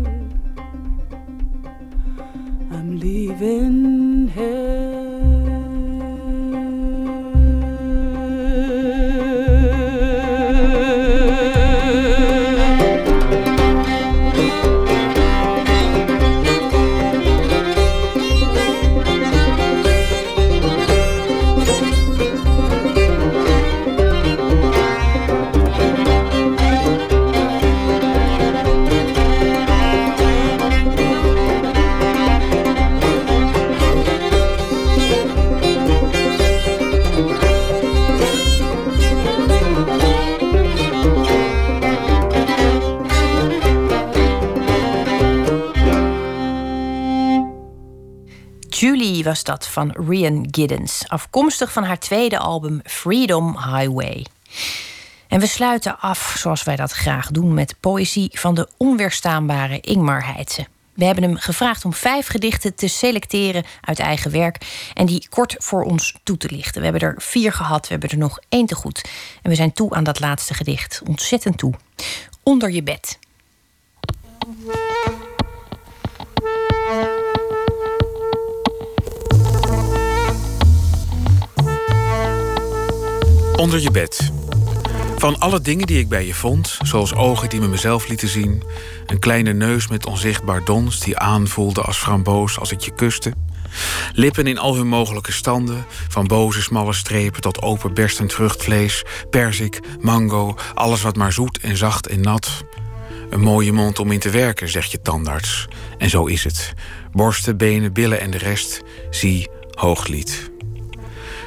was van Rian Giddens, afkomstig van haar tweede album Freedom Highway. En we sluiten af, zoals wij dat graag doen, met poëzie van de onweerstaanbare Ingmar Heitse. We hebben hem gevraagd om vijf gedichten te selecteren uit eigen werk en die kort voor ons toe te lichten. We hebben er vier gehad, we hebben er nog één te goed. En we zijn toe aan dat laatste gedicht, ontzettend toe. Onder je bed. Onder je bed. Van alle dingen die ik bij je vond, zoals ogen die me mezelf lieten zien, een kleine neus met onzichtbaar dons die aanvoelde als framboos als ik je kuste, lippen in al hun mogelijke standen, van boze smalle strepen tot open berstend vruchtvlees, perzik, mango, alles wat maar zoet en zacht en nat. Een mooie mond om in te werken, zegt je tandarts. En zo is het. Borsten, benen, billen en de rest, zie hooglied.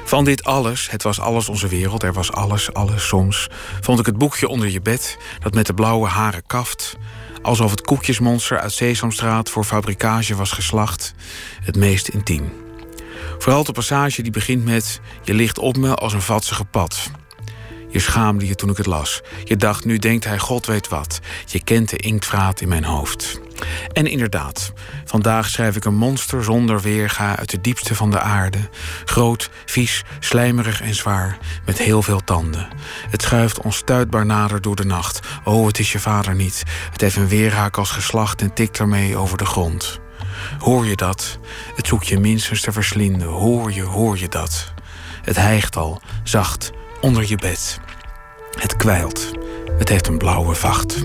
Van dit alles, het was alles onze wereld, er was alles, alles soms, vond ik het boekje onder je bed, dat met de blauwe haren kaft, alsof het koekjesmonster uit Sesamstraat voor fabrikage was geslacht, het meest intiem. Vooral de passage die begint met: Je ligt op me als een vatsige pad. Je schaamde je toen ik het las. Je dacht, nu denkt hij God weet wat. Je kent de inktvraat in mijn hoofd. En inderdaad, vandaag schrijf ik een monster zonder weerga uit de diepste van de aarde. Groot, vies, slijmerig en zwaar, met heel veel tanden. Het schuift onstuitbaar nader door de nacht. Oh, het is je vader niet. Het heeft een weerhaak als geslacht en tikt ermee over de grond. Hoor je dat? Het zoekt je minstens te verslinden. Hoor je, hoor je dat? Het hijgt al, zacht, onder je bed. Het kwijlt. Het heeft een blauwe vacht.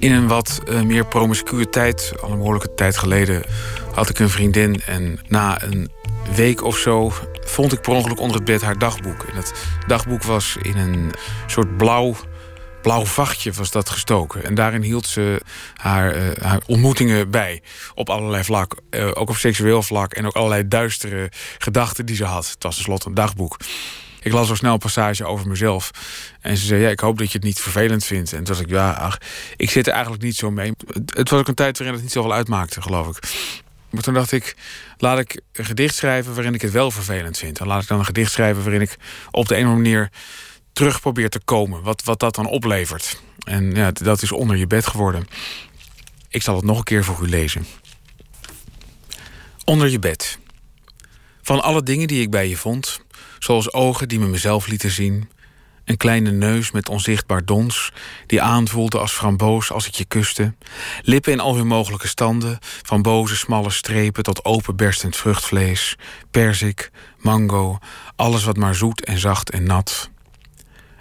In een wat uh, meer promiscue tijd, al een behoorlijke tijd geleden, had ik een vriendin. En na een week of zo vond ik per ongeluk onder het bed haar dagboek. En het dagboek was in een soort blauw, blauw vachtje was dat gestoken. En daarin hield ze haar, uh, haar ontmoetingen bij. Op allerlei vlak. Uh, ook op seksueel vlak. En ook allerlei duistere gedachten die ze had. Het was tenslotte een dagboek. Ik las al snel een passage over mezelf. En ze zei, ja, ik hoop dat je het niet vervelend vindt. En toen was ik, ja, ach, ik zit er eigenlijk niet zo mee. Het was ook een tijd waarin het niet zoveel uitmaakte, geloof ik. Maar toen dacht ik, laat ik een gedicht schrijven waarin ik het wel vervelend vind. En laat ik dan een gedicht schrijven waarin ik op de een of andere manier terug probeert te komen. Wat, wat dat dan oplevert. En ja, dat is onder je bed geworden. Ik zal het nog een keer voor u lezen. Onder je bed. Van alle dingen die ik bij je vond, zoals ogen die me mezelf lieten zien, een kleine neus met onzichtbaar dons, die aanvoelde als framboos als ik je kuste, lippen in al hun mogelijke standen, van boze smalle strepen tot openberstend vruchtvlees, perzik, mango, alles wat maar zoet en zacht en nat.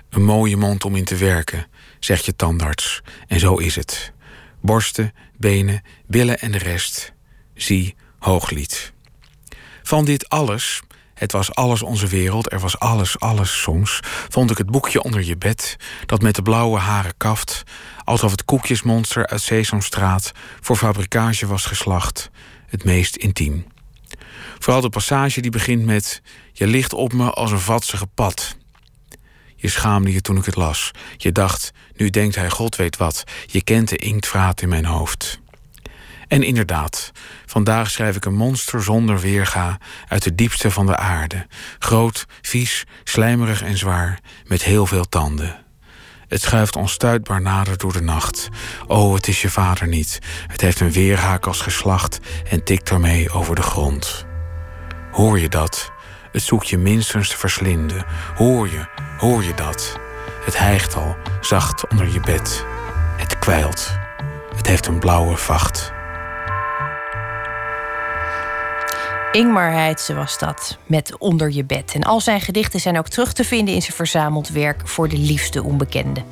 Een mooie mond om in te werken, zegt je tandarts, en zo is het. Borsten, benen, billen en de rest. Zie Hooglied. Van dit alles, het was alles onze wereld, er was alles, alles soms, vond ik het boekje onder je bed, dat met de blauwe haren kaft, alsof het koekjesmonster uit Sesamstraat voor fabrikage was geslacht, het meest intiem. Vooral de passage die begint met: Je ligt op me als een vatsige pad. Je schaamde je toen ik het las. Je dacht, nu denkt hij God weet wat. Je kent de inktvraat in mijn hoofd. En inderdaad, vandaag schrijf ik een monster zonder weerga uit de diepste van de aarde. Groot, vies, slijmerig en zwaar, met heel veel tanden. Het schuift onstuitbaar nader door de nacht. O, het is je vader niet. Het heeft een weerhaak als geslacht en tikt ermee over de grond. Hoor je dat? Het zoekt je minstens te verslinden. Hoor je, hoor je dat? Het hijgt al, zacht onder je bed. Het kwijlt. Het heeft een blauwe vacht. Ingmar Heitse was dat, met Onder je bed. En al zijn gedichten zijn ook terug te vinden in zijn verzameld werk voor de liefste onbekende.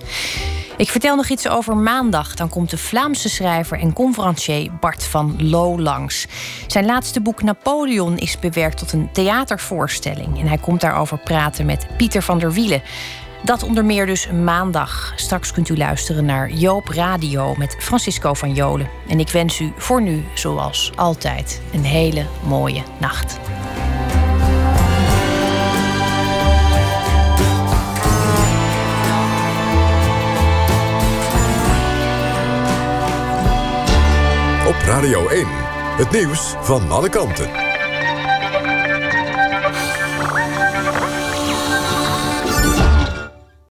Ik vertel nog iets over maandag. Dan komt de Vlaamse schrijver en conferencier Bart van Loo langs. Zijn laatste boek Napoleon is bewerkt tot een theatervoorstelling. En hij komt daarover praten met Pieter van der Wielen. Dat onder meer dus maandag. Straks kunt u luisteren naar Joop Radio met Francisco van Jolen. En ik wens u voor nu, zoals altijd, een hele mooie nacht. Op Radio 1, het nieuws van alle kanten.